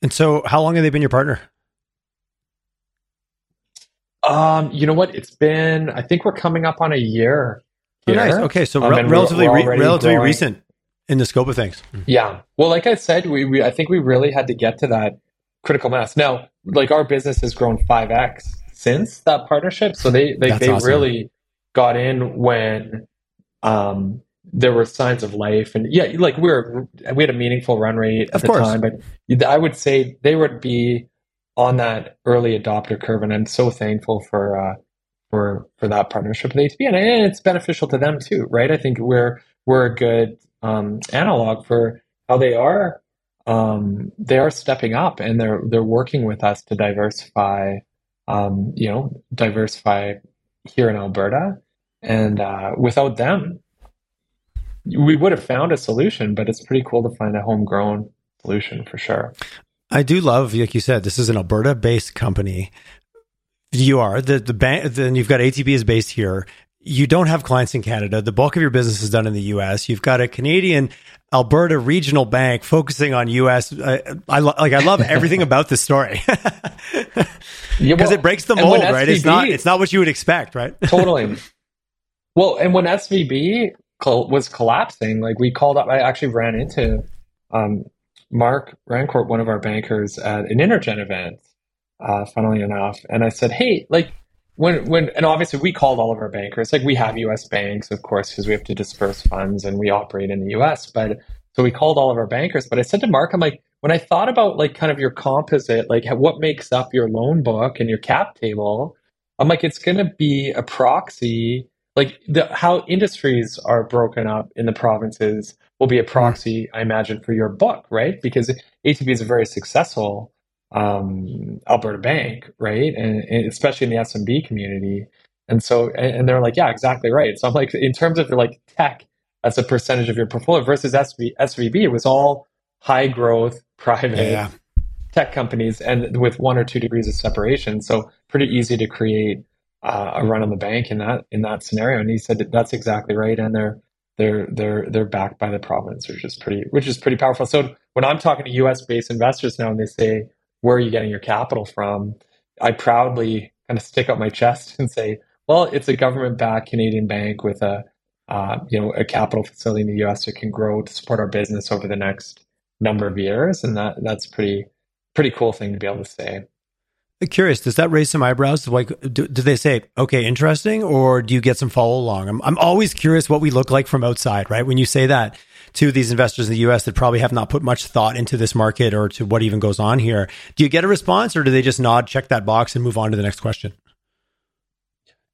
[SPEAKER 1] And so, how long have they been your partner?
[SPEAKER 2] Um, you know what? It's been. I think we're coming up on a year.
[SPEAKER 1] Oh, nice. Okay, so um, re- relatively re- relatively growing. recent in the scope of things.
[SPEAKER 2] Yeah. Well, like I said, we, we I think we really had to get to that critical mass. Now, like our business has grown five x since that partnership, so they they, they awesome. really got in when um there were signs of life and yeah like we were we had a meaningful run rate at of the course. time but i would say they would be on that early adopter curve and i'm so thankful for uh for for that partnership with ATB and it's beneficial to them too right i think we're we're a good um analog for how they are um they are stepping up and they're they're working with us to diversify um you know diversify here in alberta and uh, without them we would have found a solution, but it's pretty cool to find a homegrown solution for sure.
[SPEAKER 1] I do love, like you said, this is an Alberta based company. You are the the bank, then you've got ATB is based here. You don't have clients in Canada. The bulk of your business is done in the U.S. You've got a Canadian Alberta regional bank focusing on U.S. I, I lo- like. I love everything about this story because yeah, well, it breaks the mold, right? It's not. It's not what you would expect, right?
[SPEAKER 2] totally. Well, and when SVB col- was collapsing, like we called up. I actually ran into um, Mark Rancourt, one of our bankers, at an Intergen event. Uh, funnily enough, and I said, "Hey, like." When, when, and obviously we called all of our bankers. Like we have U.S. banks, of course, because we have to disperse funds and we operate in the U.S. But so we called all of our bankers. But I said to Mark, I'm like, when I thought about like kind of your composite, like what makes up your loan book and your cap table, I'm like, it's going to be a proxy like the, how industries are broken up in the provinces will be a proxy, mm. I imagine, for your book, right? Because ATB is a very successful um, Alberta bank, right? And, and, especially in the SMB community. And so, and, and, they're like, yeah, exactly right. So I'm like, in terms of like tech as a percentage of your portfolio versus SV, SVB, it was all high growth, private yeah. tech companies and with one or two degrees of separation. So pretty easy to create uh, a run on the bank in that in that scenario. And he said that that's exactly right, and they're they're they're they're backed by the province, which is pretty which is pretty powerful. So when I'm talking to U.S. based investors now, and they say, "Where are you getting your capital from?" I proudly kind of stick up my chest and say, "Well, it's a government backed Canadian bank with a uh, you know a capital facility in the U.S. that can grow to support our business over the next number of years," and that that's pretty pretty cool thing to be able to say.
[SPEAKER 1] Curious, does that raise some eyebrows? Like, do, do, they say, okay, interesting, or do you get some follow along? I'm, I'm always curious what we look like from outside, right? When you say that to these investors in the US that probably have not put much thought into this market or to what even goes on here, do you get a response or do they just nod, check that box, and move on to the next question?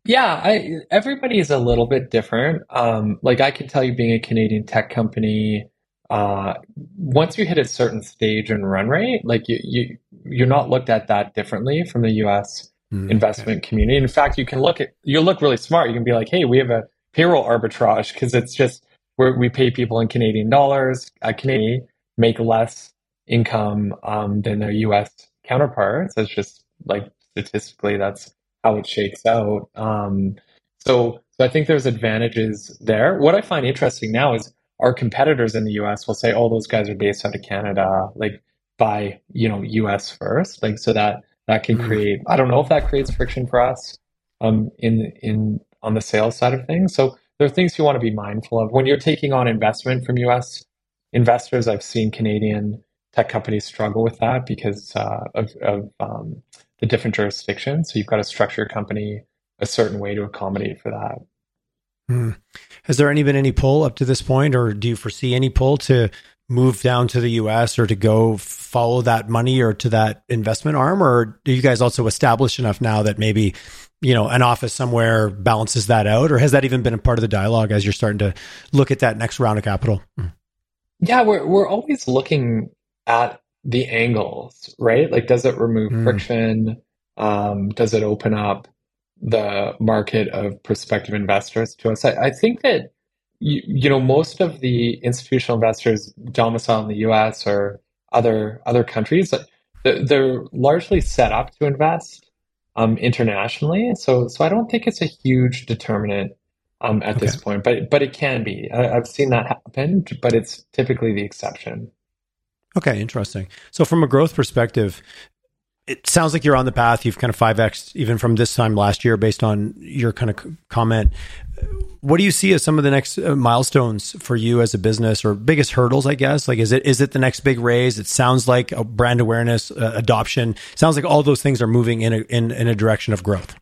[SPEAKER 2] Yeah, I, everybody is a little bit different. Um, like, I can tell you, being a Canadian tech company, uh, once you hit a certain stage and run rate, like you, you you're not looked at that differently from the U.S. Mm, investment okay. community. In fact, you can look at you look really smart. You can be like, hey, we have a payroll arbitrage because it's just where we pay people in Canadian dollars. Uh, Canadian make less income um, than their U.S. counterparts. It's just like statistically, that's how it shakes out. Um, so, so I think there's advantages there. What I find interesting now is our competitors in the US will say, oh, those guys are based out of Canada, like buy, you know, US first. Like so that that can mm-hmm. create I don't know if that creates friction for us um in in on the sales side of things. So there are things you want to be mindful of. When you're taking on investment from US investors, I've seen Canadian tech companies struggle with that because uh, of, of um, the different jurisdictions. So you've got to structure your company a certain way to accommodate for that.
[SPEAKER 1] Hmm. Has there any been any pull up to this point, or do you foresee any pull to move down to the US or to go follow that money or to that investment arm? Or do you guys also establish enough now that maybe you know, an office somewhere balances that out, or has that even been a part of the dialogue as you're starting to look at that next round of capital?
[SPEAKER 2] Yeah, we're we're always looking at the angles, right? Like, does it remove mm. friction? Um, does it open up the market of prospective investors to us? I, I think that you, you know most of the institutional investors domiciled in the U.S. or other other countries, they're largely set up to invest um, internationally. So so I don't think it's a huge determinant um, at okay. this point, but but it can be. I, have seen that happen, but it's typically the exception.
[SPEAKER 1] Okay, interesting. So from a growth perspective, it sounds like you're on the path. You've kind of 5x even from this time last year based on your kind of comment. What do you see as some of the next uh, milestones for you as a business or biggest hurdles, I guess? Like, is it, is it the next big raise? It sounds like a brand awareness, uh, adoption. sounds like all those things are moving in a, in, in a direction of growth.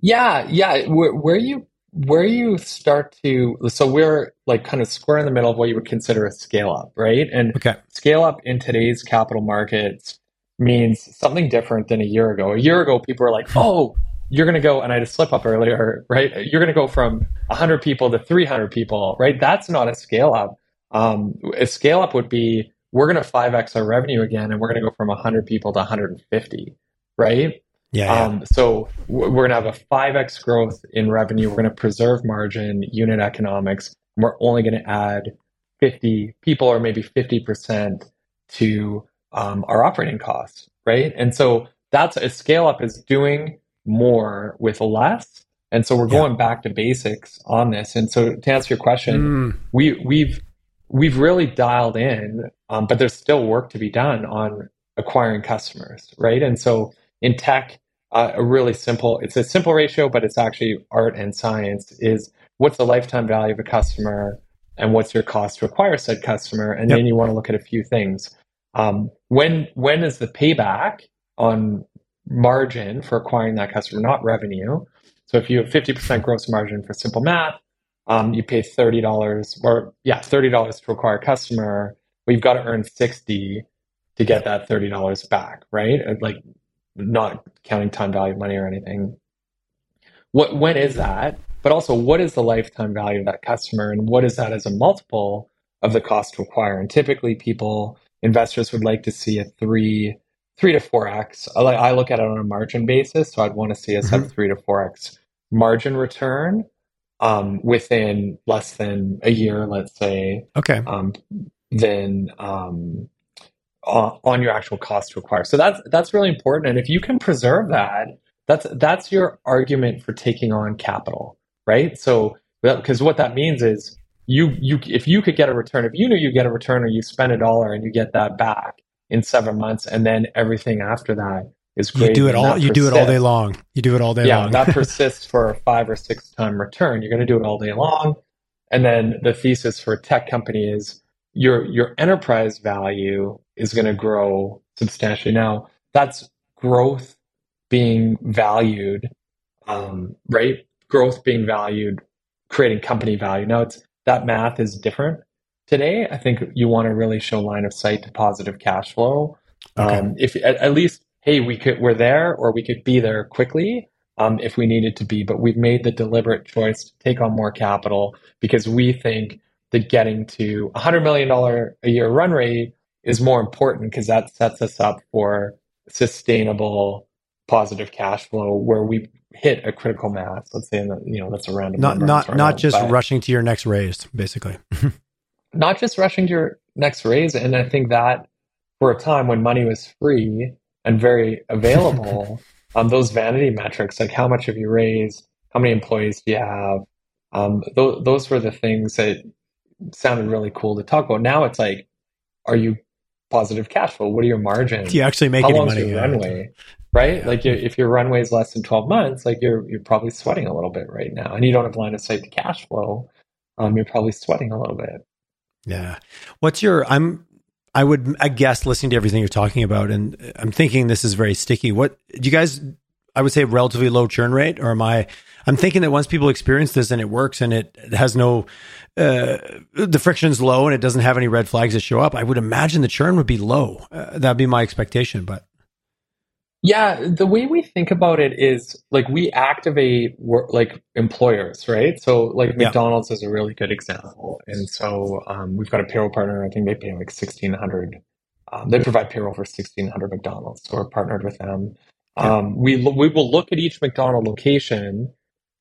[SPEAKER 2] Yeah. Yeah. Where, where you, where you start to, so we're like kind of square in the middle of what you would consider a scale up, right? And
[SPEAKER 1] okay.
[SPEAKER 2] scale up in today's capital markets means something different than a year ago. A year ago, people were like, oh, you're going to go, and I had a slip up earlier, right? You're going to go from 100 people to 300 people, right? That's not a scale up. Um, a scale up would be we're going to 5x our revenue again, and we're going to go from 100 people to 150, right?
[SPEAKER 1] Yeah.
[SPEAKER 2] Um, so we're going to have a 5x growth in revenue. We're going to preserve margin, unit economics. And we're only going to add 50 people or maybe 50% to um, our operating costs, right? And so that's a scale up is doing more with less. And so we're going yeah. back to basics on this. And so to answer your question, mm. we we've we've really dialed in, um, but there's still work to be done on acquiring customers, right? And so in tech, uh, a really simple, it's a simple ratio, but it's actually art and science is what's the lifetime value of a customer and what's your cost to acquire said customer? And yep. then you want to look at a few things. Um, when when is the payback on margin for acquiring that customer, not revenue? So if you have 50% gross margin for simple math, um, you pay $30 or yeah, $30 to acquire a customer. We've got to earn 60 to get that $30 back, right? Like not counting time value of money or anything. What when is that? But also what is the lifetime value of that customer and what is that as a multiple of the cost to acquire? And typically people investors would like to see a three three to four x. I look at it on a margin basis, so I'd want to see us mm-hmm. have three to four x margin return um, within less than a year, let's say.
[SPEAKER 1] Okay.
[SPEAKER 2] Um, then um, on your actual cost to acquire. So that's that's really important. And if you can preserve that, that's that's your argument for taking on capital, right? So because what that means is you you if you could get a return, if you knew you get a return or you spend a dollar and you get that back in seven months, and then everything after that is great.
[SPEAKER 1] You do it all. You do it all day long. You do it all day
[SPEAKER 2] yeah,
[SPEAKER 1] long.
[SPEAKER 2] that persists for a five or six time return. You're going to do it all day long. And then the thesis for a tech company is your your enterprise value is going to grow substantially. Now that's growth being valued, um, right? Growth being valued, creating company value. Now it's that math is different today. I think you want to really show line of sight to positive cash flow. Okay. Um, if at, at, least, hey, we could we're there, or we could be there quickly um, if we needed to be. But we've made the deliberate choice to take on more capital because we think that getting to a hundred million dollar a year run rate is more important because that sets us up for sustainable positive cash flow where we hit a critical mass. Let's say, in the, you know, that's a random.
[SPEAKER 1] Not not not just rushing to your next raise, basically.
[SPEAKER 2] not just rushing to your next raise, and I think that for a time when money was free and very available, um, those vanity metrics like how much have you raised, how many employees do you have, um, th- those were the things that sounded really cool to talk about. Now it's like, are you positive cash flow? What are your margins?
[SPEAKER 1] Do you actually make
[SPEAKER 2] how
[SPEAKER 1] any
[SPEAKER 2] money? Your runway? right? Yeah. Like if your runway is less than 12 months, like you're you're probably sweating a little bit right now, and you don't have line of sight to cash flow. Um, you're probably sweating a little bit.
[SPEAKER 1] Yeah. What's your? I'm. I would. I guess listening to everything you're talking about, and I'm thinking this is very sticky. What do you guys? I would say relatively low churn rate, or am I? I'm thinking that once people experience this and it works and it has no, uh, the friction's low and it doesn't have any red flags that show up. I would imagine the churn would be low. Uh, that'd be my expectation, but
[SPEAKER 2] Yeah, the way we think about it is like we activate work, like employers, right? So like
[SPEAKER 1] Yeah.
[SPEAKER 2] McDonald's is a really good example, and so um, we've got a payroll partner. I think they pay like sixteen hundred. Um, they provide payroll for sixteen hundred McDonald's, so we're partnered with them.
[SPEAKER 1] Yeah.
[SPEAKER 2] Um, we we will look at each McDonald location,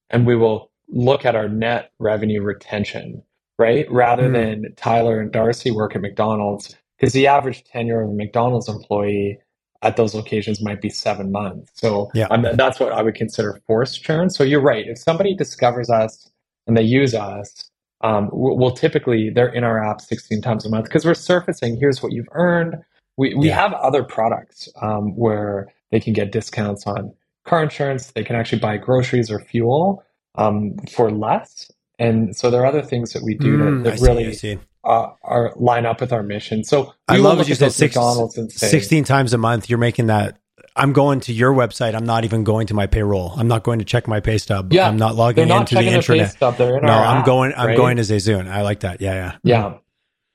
[SPEAKER 2] and we will look at our net revenue retention, right? Rather
[SPEAKER 1] Hmm.
[SPEAKER 2] than Tyler and Darcy work at McDonald's, because the average tenure of a McDonald's employee at those locations might be seven months. So
[SPEAKER 1] Yeah.
[SPEAKER 2] um, that's what I would consider forced churn. So you're right. If somebody discovers us and they use us, um, we'll, typically they're in our app 16 times a month because we're surfacing. Here's what you've earned. We we
[SPEAKER 1] Yeah.
[SPEAKER 2] have other products um, where they can get discounts on car insurance. They can actually buy groceries or fuel um, for less. And so there are other things that we do
[SPEAKER 1] Mm,
[SPEAKER 2] that, that
[SPEAKER 1] see,
[SPEAKER 2] really. Uh, are line up with our mission. So
[SPEAKER 1] I love what you said. Six,
[SPEAKER 2] McDonald's and say,
[SPEAKER 1] 16 times a month. You're making that. I'm going to your website. I'm not even going to my payroll. I'm not going to check my pay stub.
[SPEAKER 2] Yeah,
[SPEAKER 1] I'm not logging
[SPEAKER 2] not
[SPEAKER 1] into the
[SPEAKER 2] checking their pay
[SPEAKER 1] internet.
[SPEAKER 2] In
[SPEAKER 1] No, I'm
[SPEAKER 2] app,
[SPEAKER 1] going. I'm
[SPEAKER 2] right?
[SPEAKER 1] going to Zayzoon. I like that. Yeah, yeah.
[SPEAKER 2] Yeah,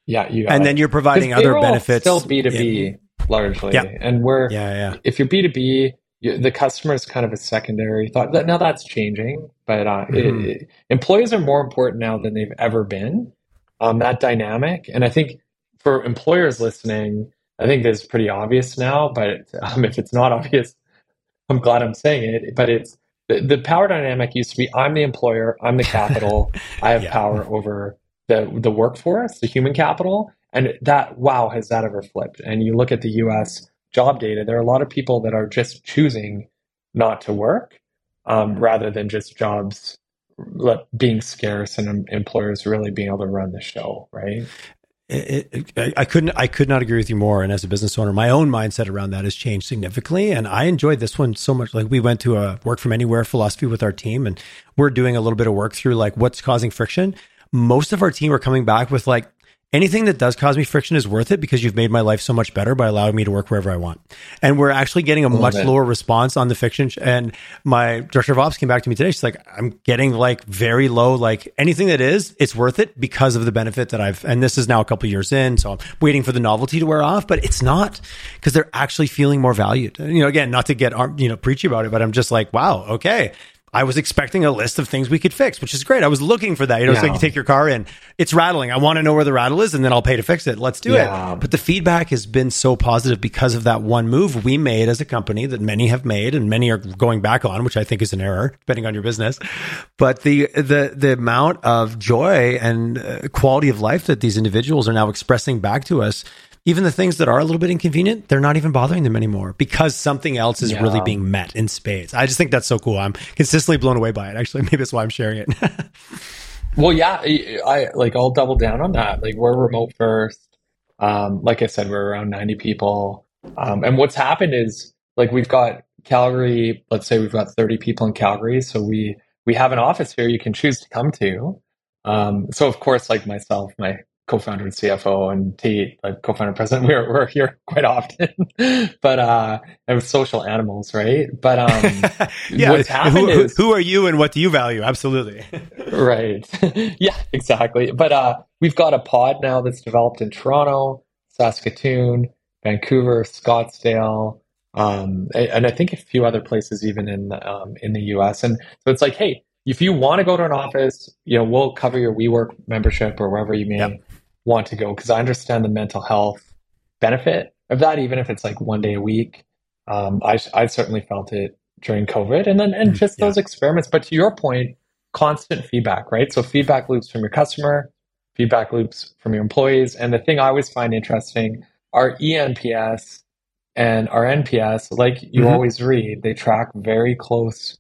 [SPEAKER 2] yeah, you got
[SPEAKER 1] And
[SPEAKER 2] it.
[SPEAKER 1] then you're providing other benefits.
[SPEAKER 2] Still B two B largely,
[SPEAKER 1] Yeah.
[SPEAKER 2] and we're
[SPEAKER 1] Yeah, yeah.
[SPEAKER 2] if you're B two B, the customer is kind of a secondary thought. Now that's changing, but uh,
[SPEAKER 1] Mhm.
[SPEAKER 2] it- employees are more important now than they've ever been. Um, that dynamic, and I think for employers listening, I think this is pretty obvious now. But um, if it's not obvious, I'm glad I'm saying it. But it's the, the power dynamic used to be: I'm the employer, I'm the capital, I have
[SPEAKER 1] Yeah.
[SPEAKER 2] power over the the workforce, the human capital, and that wow has that ever flipped? And you look at the U.S. job data, there are a lot of people that are just choosing not to work um, rather than just jobs le- being scarce and employers really being able to run the show, right?
[SPEAKER 1] It, it, I- I couldn't. I could not agree with you more. And as a business owner, my own mindset around that has changed significantly. And I enjoyed this one so much. Like we went to a work from anywhere philosophy with our team, and we're doing a little bit of work through like what's causing friction. Most of our team are coming back with like anything that does cause me friction is worth it because you've made my life so much better by allowing me to work wherever I want. And we're actually getting a much
[SPEAKER 2] it.
[SPEAKER 1] lower response on the fiction. And my director of ops came back to me today. She's like, I'm getting like very low, like anything that is, it's worth it because of the benefit that I've, and this is now a couple years in. So I'm waiting for the novelty to wear off, but it's not because they're actually feeling more valued. You know, again, not to get, um, you know, preachy about it, but I'm just like, wow, okay. I was expecting a list of things we could fix, which is great. I was looking for that. You know,
[SPEAKER 2] Yeah.
[SPEAKER 1] like you take your car in, it's rattling. I want to know where the rattle is and then I'll pay to fix it. Let's do
[SPEAKER 2] Yeah.
[SPEAKER 1] it. But the feedback has been so positive because of that one move we made as a company that many have made and many are going back on, which I think is an error, depending on your business. But the the the amount of joy and uh, quality of life that these individuals are now expressing back to us, even the things that are a little bit inconvenient, they're not even bothering them anymore because something else is really being met in spades. I just think that's so cool. I'm consistently blown away by it. Actually, maybe that's why I'm sharing it.
[SPEAKER 2] Well, yeah, I, I like I'll double down on that. Like we're remote first. Um, like I said, we're around 90 people. Um, and what's happened is like we've got Calgary, let's say we've got 30 people in Calgary, so we we have an office here you can choose to come to. Um, so of course, like myself, my co-founder and CFO and Tate, like co-founder and president, we're we're here quite often. but uh and social animals, right? But um
[SPEAKER 1] yeah,
[SPEAKER 2] what's happened
[SPEAKER 1] who, who-
[SPEAKER 2] is
[SPEAKER 1] who are you and what do you value? Absolutely.
[SPEAKER 2] Right. yeah, exactly. But uh, we've got a pod now that's developed in Toronto, Saskatoon, Vancouver, Scottsdale, um, and I think a few other places even in um, in the U.S. And so it's like, hey, if you want to go to an office, you know, we'll cover your WeWork membership or wherever you may
[SPEAKER 1] Yep.
[SPEAKER 2] Want to go because I understand the mental health benefit of that, even if it's like one day a week. Um, I I certainly felt it during COVID, and then and
[SPEAKER 1] Mm,
[SPEAKER 2] just
[SPEAKER 1] yeah.
[SPEAKER 2] those experiments. But to your point constant feedback, right? So feedback loops from your customer, feedback loops from your employees. And the thing I always find interesting, our ENPS and our NPS, like you
[SPEAKER 1] Mhm.
[SPEAKER 2] always read, they track very close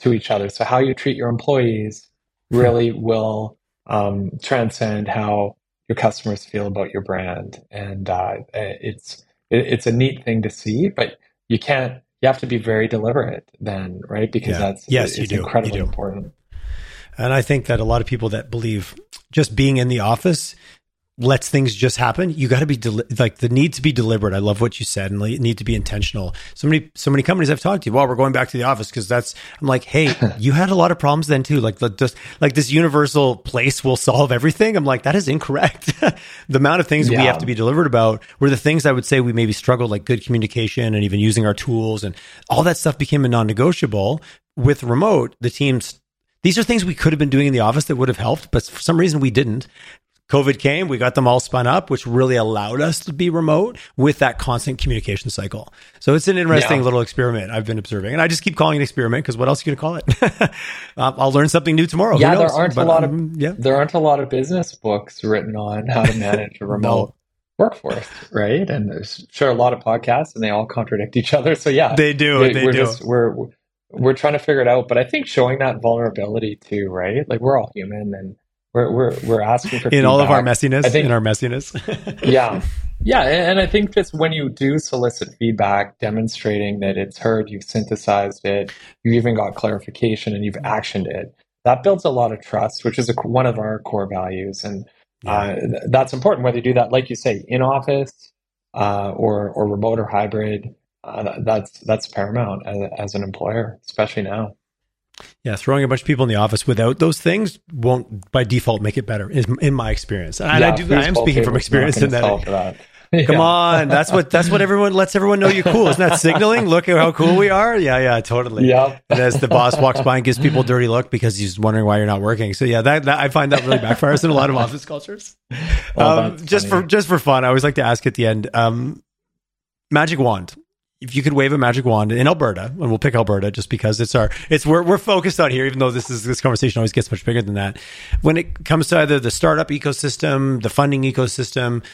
[SPEAKER 2] to each other. So how you treat your employees really will um, transcend how your customers feel about your brand. And uh, it's it, it's a neat thing to see, but you can't. You have to be very deliberate then, right? Because
[SPEAKER 1] Yeah.
[SPEAKER 2] that's
[SPEAKER 1] Yes, you
[SPEAKER 2] it's
[SPEAKER 1] do. You
[SPEAKER 2] incredibly
[SPEAKER 1] do.
[SPEAKER 2] important.
[SPEAKER 1] And I think that a lot of people that believe just being in the office lets things just happen. You got to be deli- like the need to be deliberate. I love what you said and need to be intentional. So many, so many companies I've talked to, well, we're going back to the office because that's, I'm like, Hey, you had a lot of problems then too. Like just like this universal place will solve everything. I'm like, that is incorrect. the amount of things yeah. we have to be deliberate about were the things I would say we maybe struggled like good communication and even using our tools and all that stuff became a non-negotiable with remote. The teams these are things we could have been doing in the office that would have helped, but for some reason we didn't. COVID came, we got them all spun up, which really allowed us to be remote with that constant communication cycle. So it's an interesting yeah. little experiment I've been observing. And I just keep calling it an experiment because what else are you going to call it? I'll learn something new tomorrow.
[SPEAKER 2] Yeah, there aren't but, a lot of um, yeah. there aren't a lot of business books written on how to manage a remote no. workforce, right? And there's sure a lot of podcasts and they all contradict each other. So yeah.
[SPEAKER 1] They do. We, they
[SPEAKER 2] we're
[SPEAKER 1] do.
[SPEAKER 2] Just, we're we're trying to figure it out, but I think showing that vulnerability too, right? Like we're all human and we're we're we're asking for
[SPEAKER 1] in feedback. all of our messiness. I think, in our messiness.
[SPEAKER 2] yeah, yeah, and I think just when you do solicit feedback, demonstrating that it's heard, you've synthesized it, you even got clarification, and you've actioned it, that builds a lot of trust, which is a, one of our core values, and uh, that's important. Whether you do that, like you say, in office uh, or or remote or hybrid, uh, that's that's paramount as, as an employer, especially now.
[SPEAKER 1] Yeah, throwing a bunch of people in the office without those things won't by default make it better, is in my experience. And yeah, I do I am speaking from experience in that. that. Yeah. Come on, that's what that's what everyone lets everyone know you're cool. Isn't that signaling? Look at how cool we are. Yeah, yeah, totally.
[SPEAKER 2] Yeah.
[SPEAKER 1] And as the boss walks by and gives people a dirty look because he's wondering why you're not working. So yeah, that, that I find that really backfires in a lot of office cultures. Oh, um, just funny. for just for fun, I always like to ask at the end, um, magic wand if you could wave a magic wand in Alberta, and we'll pick Alberta just because it's our it's we're we're focused on here, even though this is this conversation always gets much bigger than that. When it comes to either the startup ecosystem, the funding ecosystem,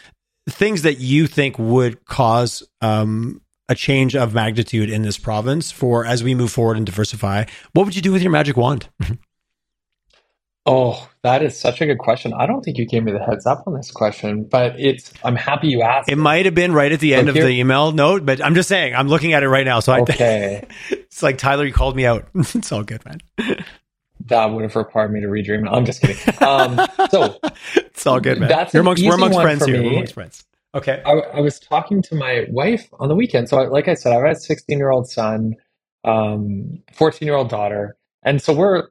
[SPEAKER 1] things that you think would cause um, a change of magnitude in this province for as we move forward and diversify, what would you do with your magic wand?
[SPEAKER 2] Oh, that is such a good question. I don't think you gave me the heads up on this question, but it's I'm happy you asked.
[SPEAKER 1] It might have been right at the end of the email note, but I'm just saying I'm looking at it right now. So
[SPEAKER 2] okay.
[SPEAKER 1] I, it's like Tyler, you called me out. it's all good, man.
[SPEAKER 2] That would have required me to your email. I'm just kidding. Um, so
[SPEAKER 1] it's all good, man. That's You're amongst, we're amongst friends here. We're amongst friends. Okay.
[SPEAKER 2] I, I, was talking to my wife on the weekend. So, I, like I said, I have a 16 year old son, um, 14 year old daughter, and so we're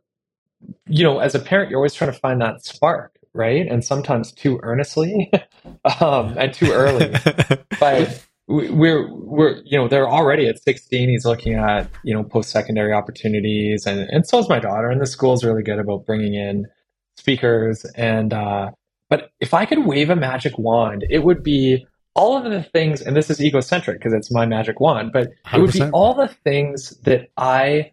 [SPEAKER 2] you know, as a parent, you're always trying to find that spark, right? And sometimes too earnestly um, and too early. but we're we're you know they're already at 16 he's looking at you know post-secondary opportunities. And and so is my daughter. And the school's really good about bringing in speakers. And uh but if i could wave a magic wand it would be all of the things and this is egocentric because it's my magic wand but it would be all the things that i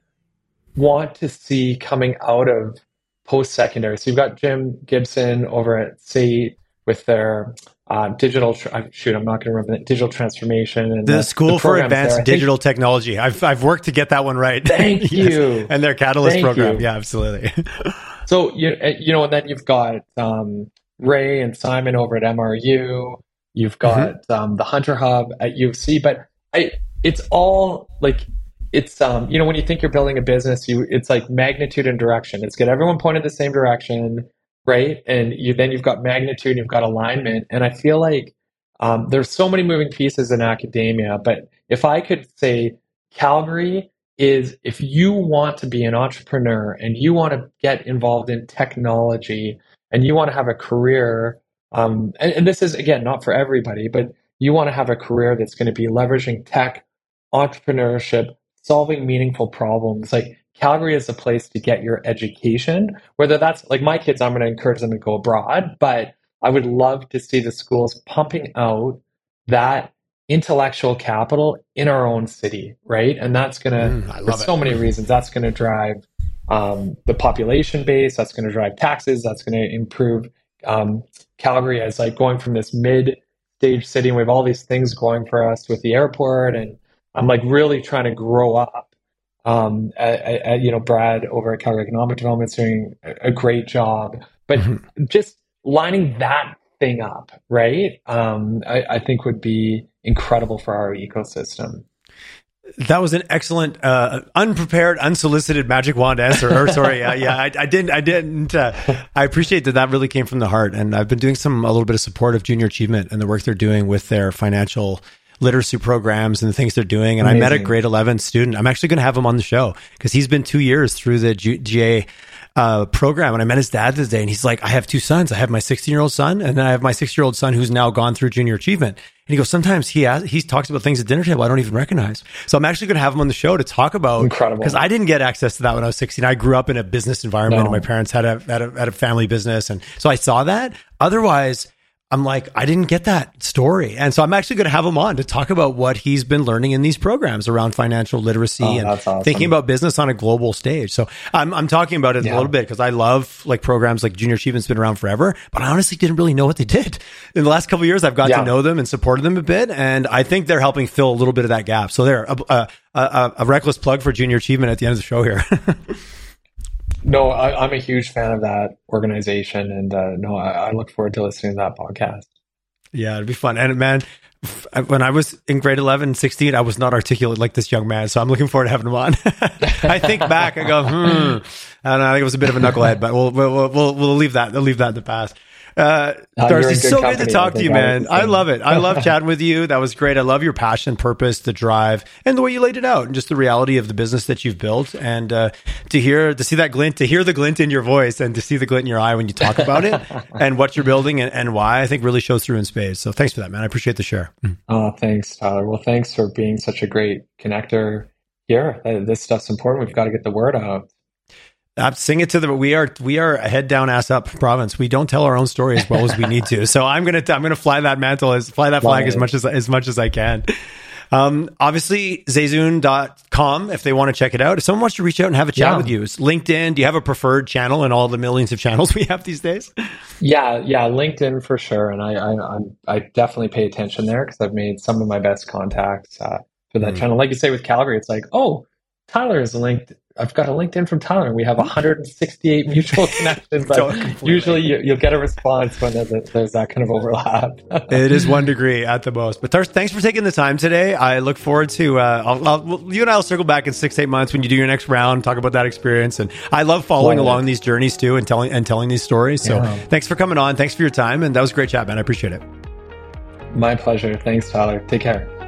[SPEAKER 2] want to see coming out of post secondary. So you've got Jim Gibson over at SAIT with their uh, digital. Tra- shoot, I'm not going to remember that digital transformation and
[SPEAKER 1] the, the School the for Advanced there. Digital think, Technology. I've I've worked to get that one right.
[SPEAKER 2] Thank yes. you.
[SPEAKER 1] And their Catalyst thank program. You. Yeah, absolutely.
[SPEAKER 2] so you you know, and then you've got um, Ray and Simon over at MRU. You've got mm-hmm. um, the Hunter Hub at UC, but I it's all like it's um you know when you think you're building a business you it's like magnitude and direction. It's get everyone pointed the same direction right? And you then you've got magnitude you've got alignment. And i feel like um, there's so many moving pieces in academia but if i could say calgary is if you want to be an entrepreneur and you want to get involved in technology and you want to have a career um, and, and this is again not for everybody but you want to have a career that's going to be leveraging tech entrepreneurship solving meaningful problems. Like Calgary is a place to get your education, whether that's like my kids, I'm going to encourage them to go abroad, but I would love to see the schools pumping out that intellectual capital in our own city, right? And that's going to, mm, for so many reasons, that's going to drive um, the population base, that's going to drive taxes, that's going to improve um, Calgary as like going from this mid stage city. And we have all these things going for us with the airport and I'm like really trying to grow up. Um, at, at, you know, Brad over at Calgary Economic Development is doing a great job, but mm-hmm. just lining that thing up, right? Um, I, I think would be incredible for our ecosystem.
[SPEAKER 1] That was an excellent, uh, unprepared, unsolicited magic wand answer. Or sorry, uh, yeah, I, I, didn't, I didn't. Uh, I appreciate that. That really came from the heart, and I've been doing some a little bit of support of Junior Achievement and the work they're doing with their financial literacy programs and the things they're doing. And Amazing. I met a grade 11 student. I'm actually going to have him on the show because he's been two years through the G- GA uh, program. And I met his dad this day and he's like, I have two sons. I have my 16 year old son and then I have my six year old son who's now gone through junior achievement. And he goes, sometimes he has, he talks about things at dinner table I don't even recognize. So I'm actually going to have him on the show to talk about
[SPEAKER 2] incredible
[SPEAKER 1] because I didn't get access to that when I was 16. I grew up in a business environment no. and my parents had a, had a, had a family business. And so I saw that. Otherwise, I'm like, I didn't get that story. And so I'm actually going to have him on to talk about what he's been learning in these programs around financial literacy oh, and awesome. thinking about business on a global stage. So I'm, I'm talking about it yeah. a little bit because I love like programs like Junior Achievement's been around forever, but I honestly didn't really know what they did. In the last couple years, I've got yeah. to know them and supported them a bit. And I think they're helping fill a little bit of that gap. So there, a, a, a, a reckless plug for Junior Achievement at the end of the show here.
[SPEAKER 2] No, I, am a huge fan of that organization, and uh, no, I, I, look forward to listening to that podcast.
[SPEAKER 1] Yeah, it'd be fun. And man, when I was in grade 11, 16, I was not articulate like this young man, so I'm looking forward to having him on. I think back, I go, hmm. I don't know. I think it was a bit of a knucklehead, but we'll we'll we'll, we'll leave that. We'll leave that in the past. Uh, uh, Darcy, so company, good to talk to you, man. I love it. I love chatting with you. That was great. I love your passion, purpose, the drive, and the way you laid it out, and just the reality of the business that you've built. And uh, to hear, to see that glint, to hear the glint in your voice, and to see the glint in your eye when you talk about it, and what you're building and, and, why, I think really shows through in space. So thanks for that, man. I appreciate the share.
[SPEAKER 2] Oh, thanks, Tyler. Well, thanks for being such a great connector here. This stuff's important. We've got to get the word out.
[SPEAKER 1] I'm sing it to the we are we are a head down ass up province. We don't tell our own story as well as we need to. So I'm gonna I'm gonna fly that mantle as fly that flag as much as as much as I can. Um, obviously, zayzoon.com if they want to check it out. If someone wants to reach out and have a chat yeah. with you, LinkedIn, do you have a preferred channel in all the millions of channels we have these days?
[SPEAKER 2] Yeah, yeah, LinkedIn for sure. And I, I, I definitely pay attention there because I've made some of my best contacts uh, for that mm. channel. Like you say with Calgary, it's like, oh, Tyler is linked I've got a LinkedIn from Tyler. We have 168 mutual connections. But usually you, will get a response when there's, that kind of overlap.
[SPEAKER 1] it is one degree at the most. But thanks for taking the time today. I look forward to, uh, I'll, I'll, you and I will circle back in six, eight months when you do your next round, talk about that experience. And I love following along these journeys too and telling, and telling these stories. So yeah. thanks for coming on. Thanks for your time. And that was a great chat, man. I appreciate it.
[SPEAKER 2] My pleasure. Thanks, Tyler. Take care.